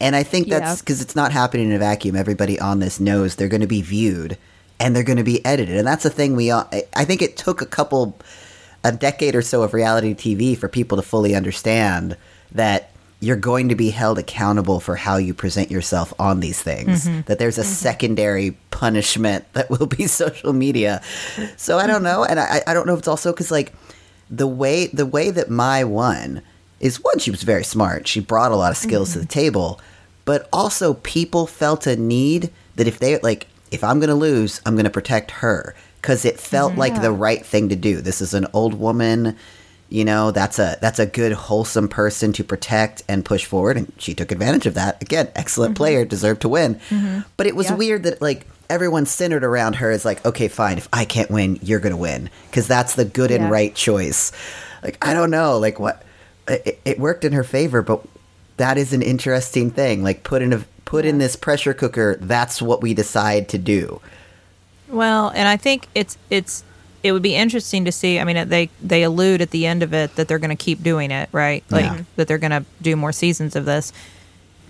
And I think that's Yeah. because it's not happening in a vacuum. Everybody on this knows they're going to be viewed and they're going to be edited. And that's the thing we all, I- think it took a couple, a decade or so of reality TV for people to fully understand that you're going to be held accountable for how you present yourself on these things. Mm-hmm. That there's a mm-hmm. secondary punishment that will be social media. So I don't mm-hmm. know. And I, I don't know if it's also because, like, the way the way that Mai won is one, she was very smart. She brought a lot of skills to the mm-hmm. table, but also people felt a need that if they like, if I'm going to lose, I'm going to protect her because it felt like the right thing to do. This is an old woman, you know. That's a that's a good wholesome person to protect and push forward, and she took advantage of that. Again, excellent mm-hmm. player, deserved to win. Mm-hmm. But it was Yeah. weird that like everyone centered around her is like, okay, fine. If I can't win, you're gonna win because that's the good and right choice. Like I don't know, like what it, it worked in her favor, but that is an interesting thing. Like put in a put in this pressure cooker. That's what we decide to do. Well, and I think it's it's it would be interesting to see. I mean, they they allude at the end of it that they're going to keep doing it, right? Like Yeah. that they're going to do more seasons of this.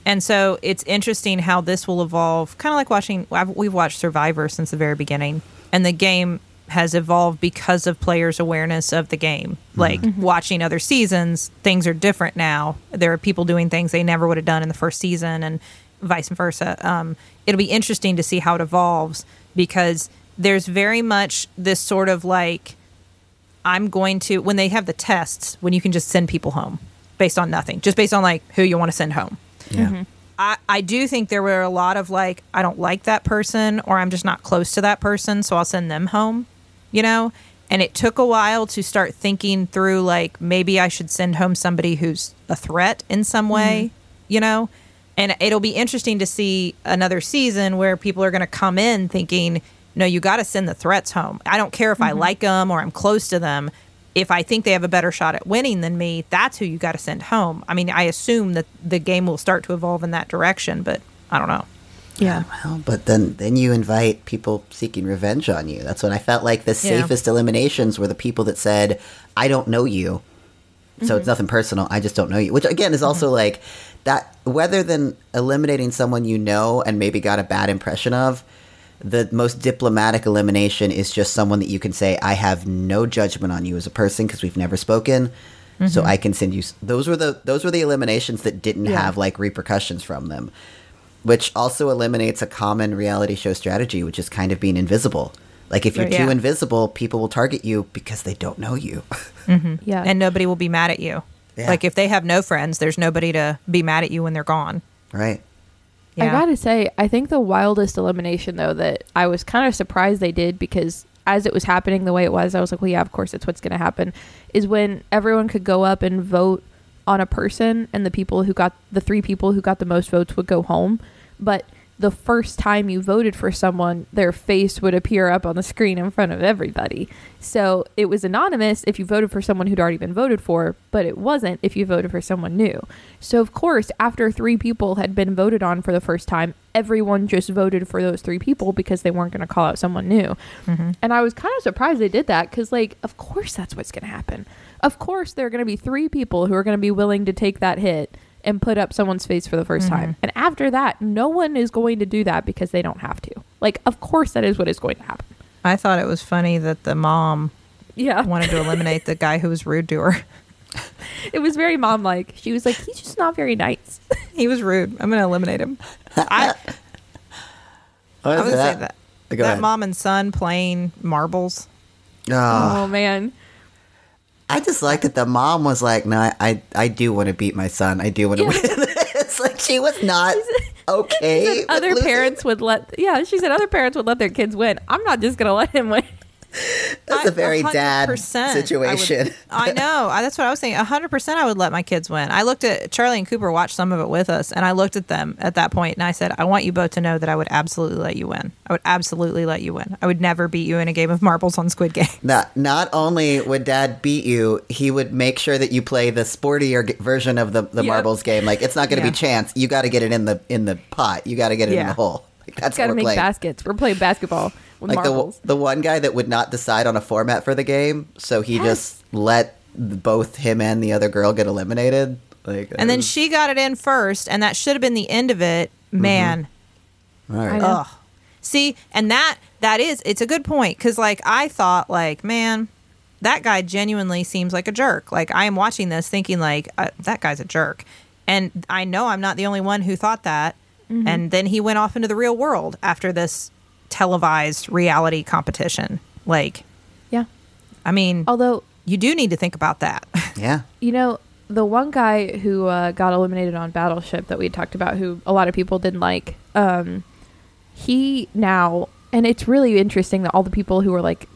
And so it's interesting how this will evolve. Kind of like watching. I've, we've watched Survivor since the very beginning, and the game has evolved because of players' awareness of the game. Mm-hmm. Like mm-hmm. watching other seasons, things are different now. There are people doing things they never would have done in the first season, and vice versa. Um, it'll be interesting to see how it evolves because there's very much this sort of like I'm going to when they have the tests when you can just send people home based on nothing, just based on like who you want to send home. Yeah. Mm-hmm. I, I do think there were a lot of like I don't like that person or I'm just not close to that person, so I'll send them home, you know. And it took a while to start thinking through like maybe I should send home somebody who's a threat in some mm-hmm. way, you know. And it'll be interesting to see another season where people are going to come in thinking, no, you got to send the threats home. I don't care if I mm-hmm. like them or I'm close to them. If I think they have a better shot at winning than me, that's who you got to send home. I mean, I assume that the game will start to evolve in that direction, but I don't know. Yeah. Well, but then then you invite people seeking revenge on you. That's when I felt like the Yeah. safest eliminations were the people that said, "I don't know you." So it's mm-hmm. nothing personal. I just don't know you. Which again is also mm-hmm. like that whether than eliminating someone you know and maybe got a bad impression of, the most diplomatic elimination is just someone that you can say, "I have no judgment on you as a person because we've never spoken." So mm-hmm. I can send you. Those were the those were the eliminations that didn't Yeah. have like repercussions from them which also eliminates a common reality show strategy, which is kind of being invisible. Like if you're Right. too Yeah. invisible, people will target you because they don't know you. Mm-hmm. Yeah. And nobody will be mad at you. Yeah. Like if they have no friends, there's nobody to be mad at you when they're gone. right? I gotta say, I think the wildest elimination though that I was kind of surprised they did because as it was happening the way it was, I was like, well, yeah, of course, that's what's going to happen. Is when everyone could go up and vote on a person, and the people who got the three people who got the most votes would go home. But the first time you voted for someone, their face would appear up on the screen in front of everybody. So it was anonymous if you voted for someone who'd already been voted for, but it wasn't if you voted for someone new. So, of course, after three people had been voted on for the first time, everyone just voted for those three people because they weren't going to call out someone new. Mm-hmm. And I was kind of surprised they did that because, like, of course that's what's going to happen. Of course, there are going to be three people who are going to be willing to take that hit and put up someone's face for the 1st mm-hmm. time. And after that, no one is going to do that because they don't have to. Like, of course, that is what is going to happen. I thought it was funny that the mom Yeah. wanted to eliminate the guy who was rude to her. It was very mom like. She was like, he's just not very nice. He was rude. I'm going to eliminate him. I, What I is would say that. Go that ahead. mom and son playing marbles. Oh, oh, man. I just like that the mom was like, "No, I, I, I do want to beat my son. I do want to Yeah. win." it's like she was not okay. Other losing. parents would let, yeah, she said other parents would let their kids win. I'm not just going to let him win. That's a I- very dad 100% I would- situation. I, know. I, that's what I was saying. hundred percent, I would let my kids win. I looked at Charlie and Cooper watched some of it with us, and I looked at them at that point, and I said, "I want you both to know that I would absolutely let you win. I would absolutely let you win. I would never beat you in a game of marbles on Squid Game." Not, not only would dad beat you, he would make sure that you play the sportier g- version of the, the Yep. marbles game. Like it's not going to Yeah. be chance. You got to get it in the in the pot. You got to get it in the hole. Like, that's gotta make playing. baskets. We're playing basketball with like the marbles. the one guy that would not decide on a format for the game, so he Yes. just let both him and the other girl get eliminated. Like, And then uh, she got it in first, and that should have been the end of it. Man, all I right. know. ugh. See, and that that is it's a good point because like I thought like man, that guy genuinely seems like a jerk. Like I am watching this thinking like uh, that guy's a jerk, and I know I'm not the only one who thought that. And then he went off into the real world after this televised reality competition. Like, Yeah. I mean, Although, you do need to think about that. Yeah. you know, the one guy who uh, got eliminated on Battleship that we had talked about, who a lot of people didn't like, um, he now, and it's really interesting that all the people who were like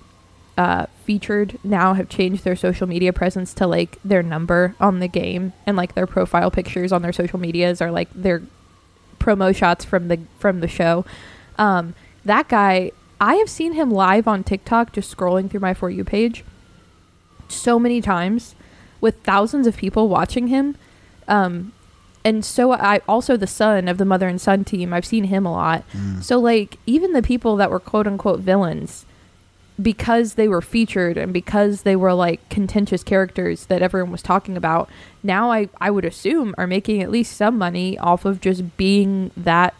uh, featured now have changed their social media presence to like their number on the game, and like their profile pictures on their social medias are like their promo shots from the from the show. Um, that guy, I have seen him live on TikTok, just scrolling through my for you page, so many times, with thousands of people watching him. Um, and so I also the son of the mother and son team. I've seen him a lot. So like even the people that were quote unquote villains, because they were featured and because they were like contentious characters that everyone was talking about, now I I would assume are making at least some money off of just being that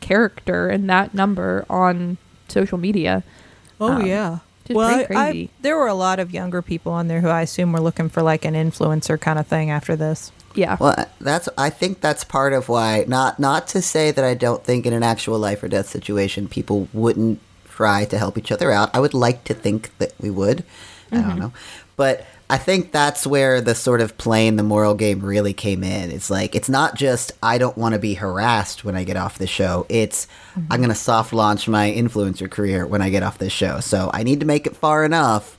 character and that number on social media. Um, yeah. just pretty crazy. there were a lot of younger people on there who I assume were looking for like an influencer kind of thing after this. Yeah. Well, that's I think that's part of why not not to say that I don't think in an actual life or death situation people wouldn't try to help each other out. I would like to think that we would. I don't mm-hmm. know. But I think that's where the sort of playing the moral game really came in. It's like it's not just I don't want to be harassed when I get off the show. It's I'm mm-hmm. going to soft launch my influencer career when I get off this show. So I need to make it far enough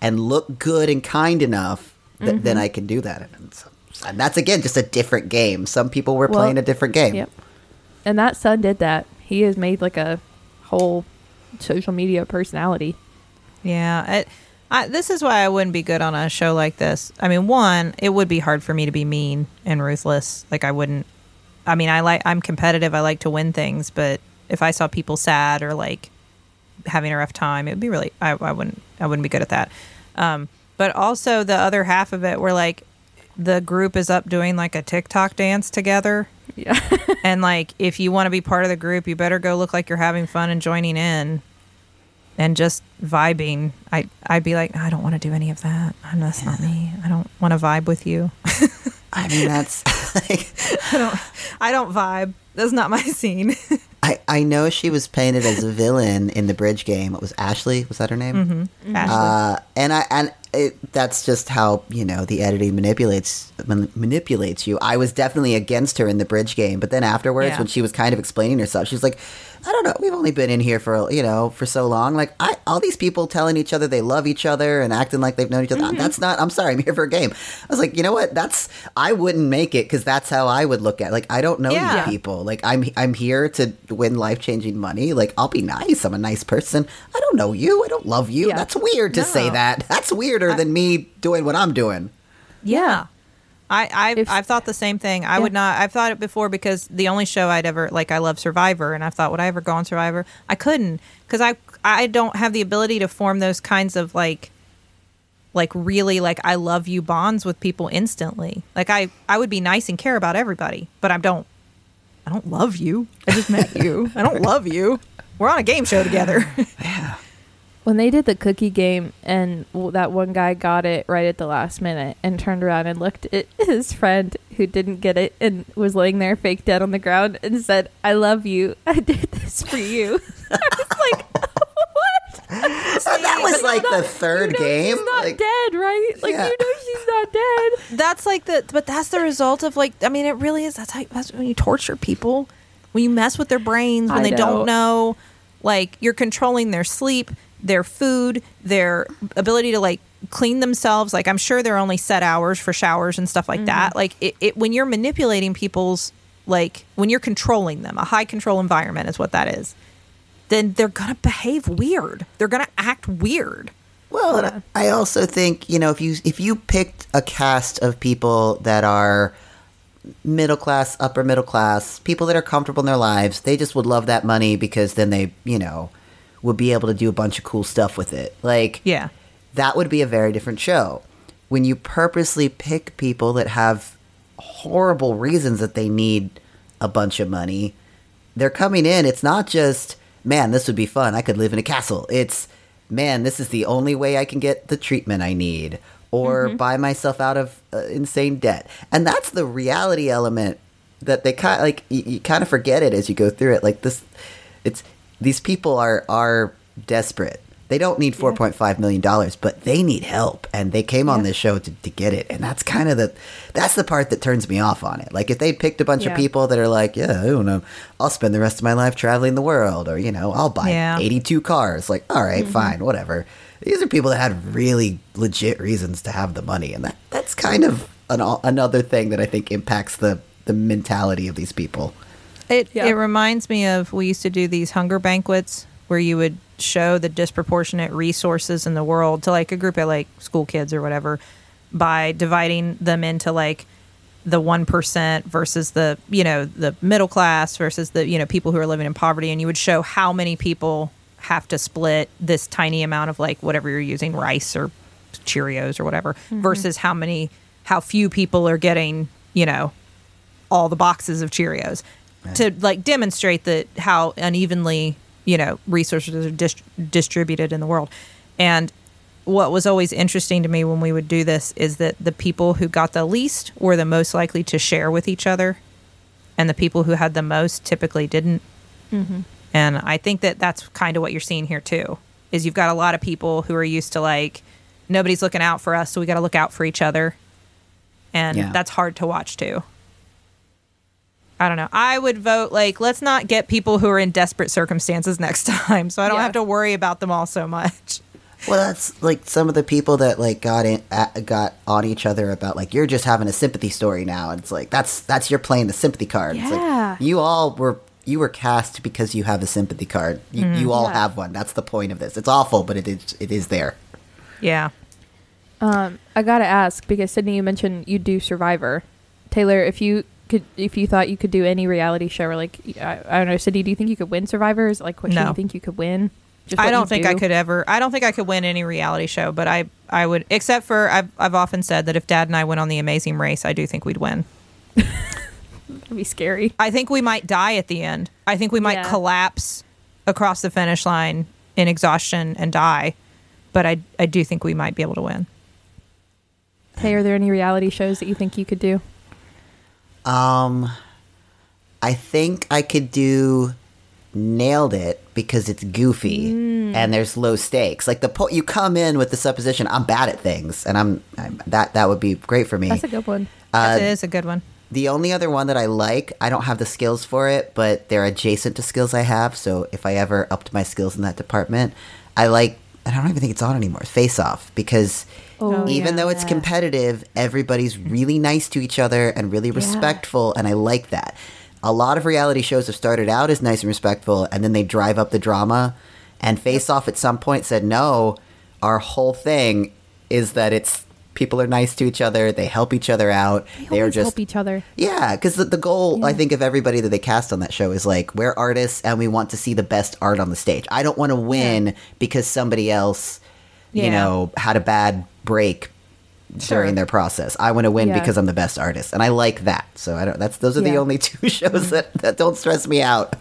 and look good and kind enough that then mm-hmm. I can do that. And, so, and that's again just a different game. Some people were Well, playing a different game. Yep. And that son did that. He has made like a whole social media personality. Yeah, it, I, this is why I wouldn't be good on a show like this. I mean, one, it would be hard for me to be mean and ruthless. Like I wouldn't. I mean, I like I'm competitive. I like to win things, but if I saw people sad or like having a rough time, it'd be really I, I wouldn't I wouldn't be good at that. Um, but also the other half of it where like the group is up doing like a TikTok dance together. Yeah. and like if you want to be part of the group, you better go look like you're having fun and joining in and just vibing. I I'd be like, I don't want to do any of that. I'm that's not me. I don't want to vibe with you. I mean, that's like, I don't I don't vibe. That's not my scene. I, I know she was painted as a villain in the bridge game. It was Ashley. Was that her name? Ashley. Uh, and I and it, that's just how you know the editing manipulates man, manipulates you. I was definitely against her in the bridge game, but then afterwards, Yeah. when she was kind of explaining herself, she was like, "I don't know, we've only been in here for you know for so long. Like, I all these people telling each other they love each other and acting like they've known each other. Mm-hmm. That's not. I'm sorry, I'm here for a game. I was like, you know what? That's I wouldn't make it because that's how I would look at. It. Like, I don't know Yeah. these people. Like, I'm I'm here to win life changing money. Like, I'll be nice. I'm a nice person. I don't know you. I don't love you. Yeah. That's weird to say that. That's weirder than me doing what I'm doing. Yeah. I, I've, If- I've thought the same thing. I Yeah. would not, I've thought it before because the only show I'd ever, like, I love Survivor, and I've thought, would I ever go on Survivor? I couldn't because I, I don't have the ability to form those kinds of, like, like really like I love you bonds with people instantly. Like I I would be nice and care about everybody, but I don't I don't love you. I just met you. I don't love you. We're on a game show together. when they did the cookie game and that one guy got it right at the last minute and turned around and looked at his friend who didn't get it and was laying there fake dead on the ground and said i love you. I did this for you. I was like what? So that was like the You third know game. she's not Like, dead right? Like Yeah. you know she's not dead. That's like the but that's the result of like I mean it really is. That's how that's when you torture people. When you mess with their brains when I they know. don't. know like you're controlling their sleep their food their ability to like clean themselves. Like I'm sure there are only set hours for showers and stuff like that. Mm-hmm. Like it, it when you're manipulating people's like when you're controlling them a high control environment is what that is then they're gonna behave weird. They're gonna act weird. Well, and I I also think you know if you if you picked a cast of people that are middle class, upper middle class, people that are comfortable in their lives, they just would love that money because then they you know would be able to do a bunch of cool stuff with it. Like yeah that would be a very different show. When you purposely pick people that have horrible reasons that they need a bunch of money, they're coming in. It's not just, man, this would be fun. I could live in a castle. It's, man, this is the only way I can get the treatment I need or buy myself out of uh, insane debt. And that's the reality element that they kind of like you, you kind of forget it as you go through it. Like this, it's these people are are desperate. They don't need four point five million dollars, but they need help, and they came on this show to, to get it. And that's kind of the that's the part that turns me off on it. Like if they picked a bunch of people that are like, yeah, I don't know, I'll spend the rest of my life traveling the world, or you know, I'll buy Yeah. eighty two cars. Like, all right, mm-hmm. fine, whatever. These are people that had really legit reasons to have the money, and that that's kind of an, another thing that I think impacts the the mentality of these people. It Yeah. it reminds me of we used to do these hunger banquets where you would show the disproportionate resources in the world to like a group of like school kids or whatever by dividing them into like the 1% versus the you know the middle class versus the you know people who are living in poverty. And you would show how many people have to split this tiny amount of like whatever you're using rice or cheerios or whatever mm-hmm. versus how many how few people are getting you know all the boxes of Cheerios to like demonstrate that how unevenly you know resources are dis- distributed in the world. And what was always interesting to me when we would do this is that the people who got the least were the most likely to share with each other, and the people who had the most typically didn't. Mm-hmm. And I think that that's kind of what you're seeing here too. Is you've got a lot of people who are used to like nobody's looking out for us, so we got to look out for each other, and Yeah. that's hard to watch too. I don't know. I would vote like let's not get people who are in desperate circumstances next time, so I don't Yeah. have to worry about them all so much. Well, that's like some of the people that like got in, uh, got on each other about like you're just having a sympathy story now, and it's like that's that's you're playing the sympathy card. It's Yeah. like, you all were you were cast because you have a sympathy card. You, you all Yeah. have one. That's the point of this. It's awful, but it is it is there. Yeah. Um, I gotta ask because Sydnee, you mentioned you do Survivor. Teylor, if you could if you thought you could do any reality show or like I, I don't know, Cindy, do you think you could win Survivors? Like what show do you think you could win? Just I don't think I could ever. I don't think I could win any reality show, but I I would. Except for I've I've often said that if Dad and I went on the Amazing Race, I do think we'd win. That'd be scary. I think we might die at the end. I think we might Yeah. collapse across the finish line in exhaustion and die. But I I do think we might be able to win. Hey, are there any reality shows that you think you could do? Um, I think I could do nailed it because it's goofy Mm. and there's low stakes. Like the po- you come in with the supposition I'm bad at things, and I'm, I'm that that would be great for me. That's a good one. Uh, it is a good one. The only other one that I like, I don't have the skills for it, but they're adjacent to skills I have. So if I ever upped my skills in that department, I like. I don't even think it's on anymore. Face Off because Oh, even yeah. though it's competitive, everybody's really nice to each other and really respectful, and I like that. A lot of reality shows have started out as nice and respectful, and then they drive up the drama. And Face Off at some point said, "No, our whole thing is that it's people are nice to each other. They help each other out. They are just help each other. yeah, because the, the goal, I think, of everybody that they cast on that show is like, we're artists and we want to see the best art on the stage. I don't want to win because somebody else, you know, had a bad break Sure. during their process. I want to win Yeah. because I'm the best artist, and I like that. So I don't. That's those are the only two shows that that don't stress me out.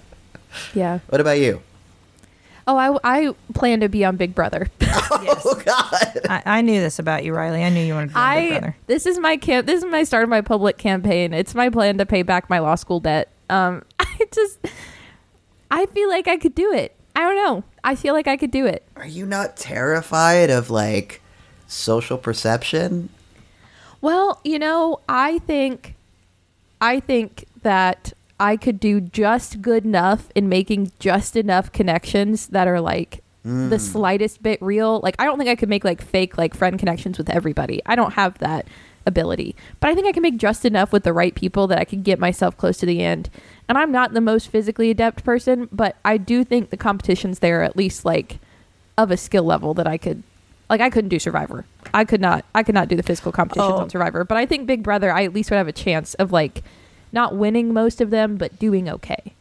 Yeah. What about you? Oh, I, I plan to be on Big Brother. Oh God! I, I knew this about you, Rileigh. I knew you wanted to be a Big brother. this is my camp. This is my start of my public campaign. It's my plan to pay back my law school debt. Um, I just I feel like I could do it. I don't know. I feel like I could do it. Are you not terrified of like social perception? Well, you know, I think I think that I could do just good enough in making just enough connections that are like the mm. slightest bit real. Like I don't think I could make like fake like friend connections with everybody. I don't have that ability. But I think I can make just enough with the right people that I could get myself close to the end. And I'm not the most physically adept person, but I do think the competitions there are at least like of a skill level that I could like I couldn't do Survivor. I could not I could not do the physical competitions Oh. on Survivor. But I think Big Brother I at least would have a chance of like not winning most of them, but doing okay.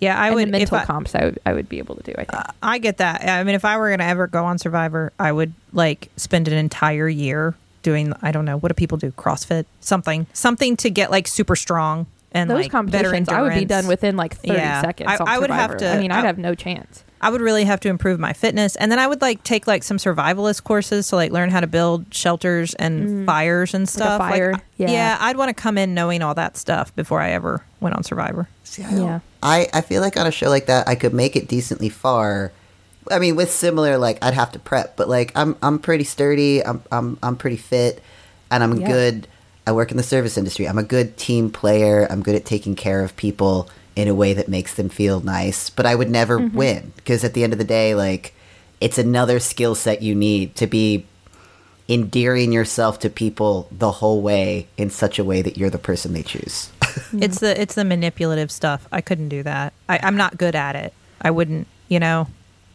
Yeah, I and would. the mental I, comps I would, I would be able to do. I think. Uh, I get that. I mean, if I were going to ever go on Survivor, I would like spend an entire year doing. I don't know what do people do? CrossFit, something, something to get like super strong and Those like better competitions I would be done within like 30 Yeah. seconds. I- I would have to- I mean, I'd I- have no chance. I would really have to improve my fitness, and then I would like take like some survivalist courses to like learn how to build shelters and mm. fires and stuff. Like, fire, yeah. I'd want to come in knowing all that stuff before I ever went on Survivor. See, I, Yeah. I, I feel like on a show like that, I could make it decently far. I mean, with similar, like I'd have to prep, but like I'm I'm pretty sturdy. I'm I'm I'm pretty fit, and I'm Yeah. good. I work in the service industry. I'm a good team player. I'm good at taking care of people in a way that makes them feel nice. But I would never Mm-hmm. win because at the end of the day, like it's another skill set you need to be endearing yourself to people the whole way in such a way that you're the person they choose. It's the it's the manipulative stuff. I couldn't do that. I, I'm not good at it. I wouldn't. You know,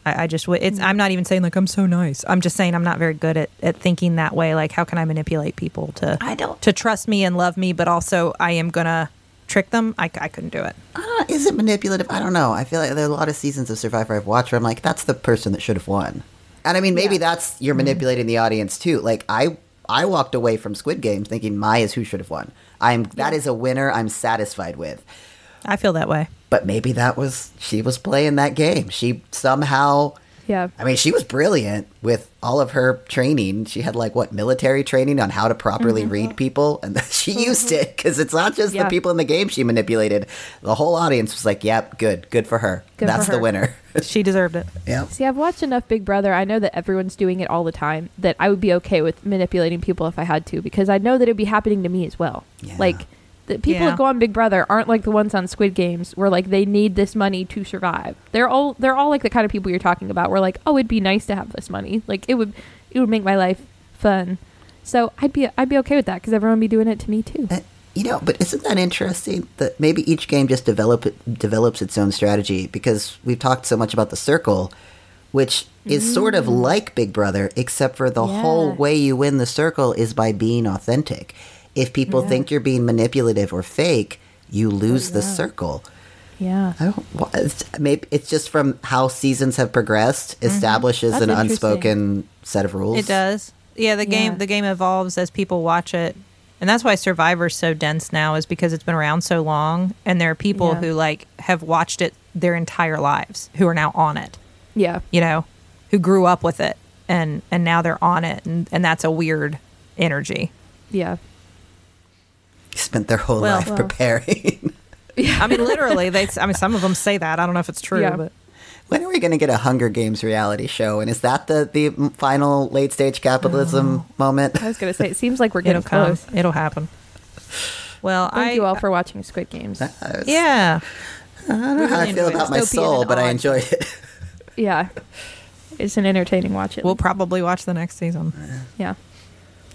I, I just would. It's. I'm not even saying like I'm so nice. I'm just saying I'm not very good at, at thinking that way. Like how can I manipulate people to I don't- to trust me and love me, but also I am gonna trick them. I, I couldn't do it. Uh, is it manipulative? I don't know. I feel like there are a lot of seasons of Survivor I've watched where I'm like, that's the person that should have won. And I mean, maybe that's you're manipulating the audience too. Like I, I walked away from Squid Games thinking Mai's who should have won. I'm that is a winner. I'm satisfied with. I feel that way. But maybe that was she was playing that game. She somehow. Yeah. I mean, she was brilliant with all of her training. She had like what military training on how to properly Mm-hmm. read people, and she used it because it's not just Yeah. the people in the game she manipulated. The whole audience was like, "Yep, good, good for her. Good for That's the winner." She deserved it. Yeah. See, I've watched enough Big Brother. I know that everyone's doing it all the time. That I would be okay with manipulating people if I had to, because I know that it'd be happening to me as well. Yeah. Like the people Yeah. that go on Big Brother aren't like the ones on Squid Games, where like they need this money to survive. They're all they're all like the kind of people you're talking about. Where like, oh, it'd be nice to have this money. Like it would it would make my life fun. So I'd be I'd be okay with that because everyone would be doing it to me too. Uh, You know, but isn't that interesting that maybe each game just develop it, develops its own strategy? Because we've talked so much about the circle, which is sort of like Big Brother, except for the whole way you win the circle is by being authentic. If people Yeah. think you're being manipulative or fake, you oh, lose the yeah. circle. Yeah. I don't. It's, maybe it's just from how seasons have progressed, mm-hmm. establishes That's an unspoken set of rules. It does. Yeah, the game Yeah. the game evolves as people watch it. And that's why Survivor's so dense now is because it's been around so long and there are people Yeah. who like have watched it their entire lives who are now on it, Yeah. you know, who grew up with it and and now they're on it and and that's a weird energy. Yeah. Spent their whole Well- life Well. preparing. I mean literally they I mean some of them say that. I don't know if it's true, Yeah. but when are we going to get a Hunger Games reality show? And is that the the final late stage capitalism moment? I was gonna say it seems like we're getting it'll come. close. It'll happen. Well, Thank I you all for watching Squid Games. It's- Yeah. I don't know how I really feel enjoyed about my Dystopian soul, and but I enjoy it. Yeah. It's an entertaining watch. It. We'll probably watch the next season. yeah.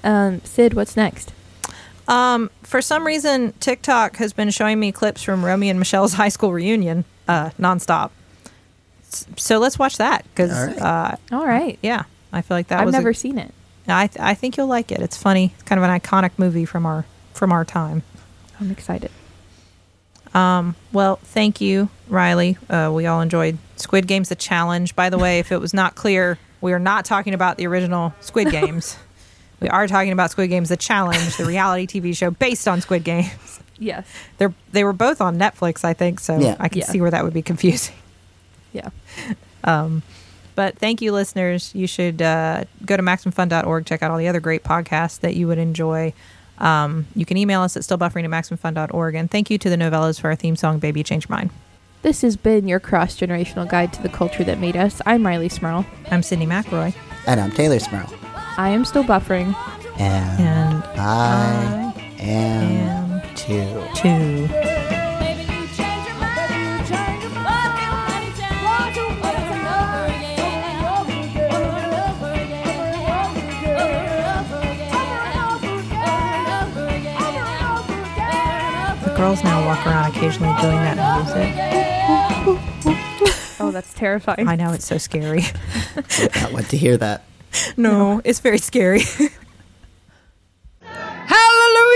Um, Sid, what's next? Um, for some reason, TikTok has been showing me clips from Romy and Michelle's high school reunion uh, nonstop. S- So let's watch that because, All right. uh, All right. yeah, I feel like that I've was. a- never seen it. I th- I think you'll like it. It's funny. It's kind of an iconic movie from our from our time. I'm excited. Um, well, thank you, Rileigh. Uh, we all enjoyed Squid Games: The Challenge. By the way, if it was not clear, we are not talking about the original Squid Games. We are talking about Squid Games: The Challenge, the reality TV show based on Squid Games. Yes. They're they were both on Netflix, I think. So Yeah. I can Yeah. see where that would be confusing. Yeah. Um, but thank you, listeners. You should uh, go to maximumfun.org, check out all the other great podcasts that you would enjoy. Um, you can email us at stillbuffering at maximumfun.org. And thank you to the Nouvellas for our theme song, Baby Change Your Mind. This has been your cross generational guide to the culture that made us. I'm Rileigh Smirl. I'm Sydnee McElroy. And I'm Teylor Smirl. I am still buffering. And And I am am too. The girls now walk around occasionally doing that music. Oh, that's terrifying. I know it's so scary. I want to hear that. No, it's very scary.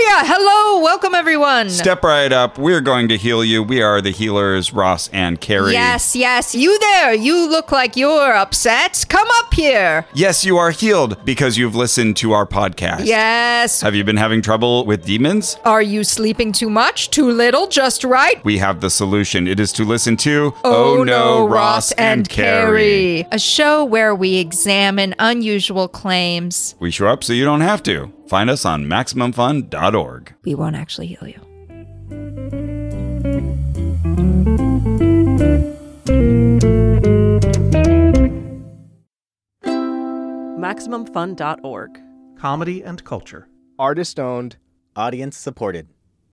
Hallelujah! Hello, welcome everyone. Step right up. We're going to heal you. We are the healers, Ross and Carrie. Yes, yes, you there. You look like you're upset. Come up here. Yes, you are healed because you've listened to our podcast. Yes. Have you been having trouble with demons? Are you sleeping too much, too little, just right? We have the solution. It is to listen to Oh, oh No, Ross and Carrie. A show where we examine unusual claims. We show up so you don't have to. Find us on MaximumFun.org. We won't actually heal you. MaximumFun.org. comedy and culture. Artist owned, audience supported.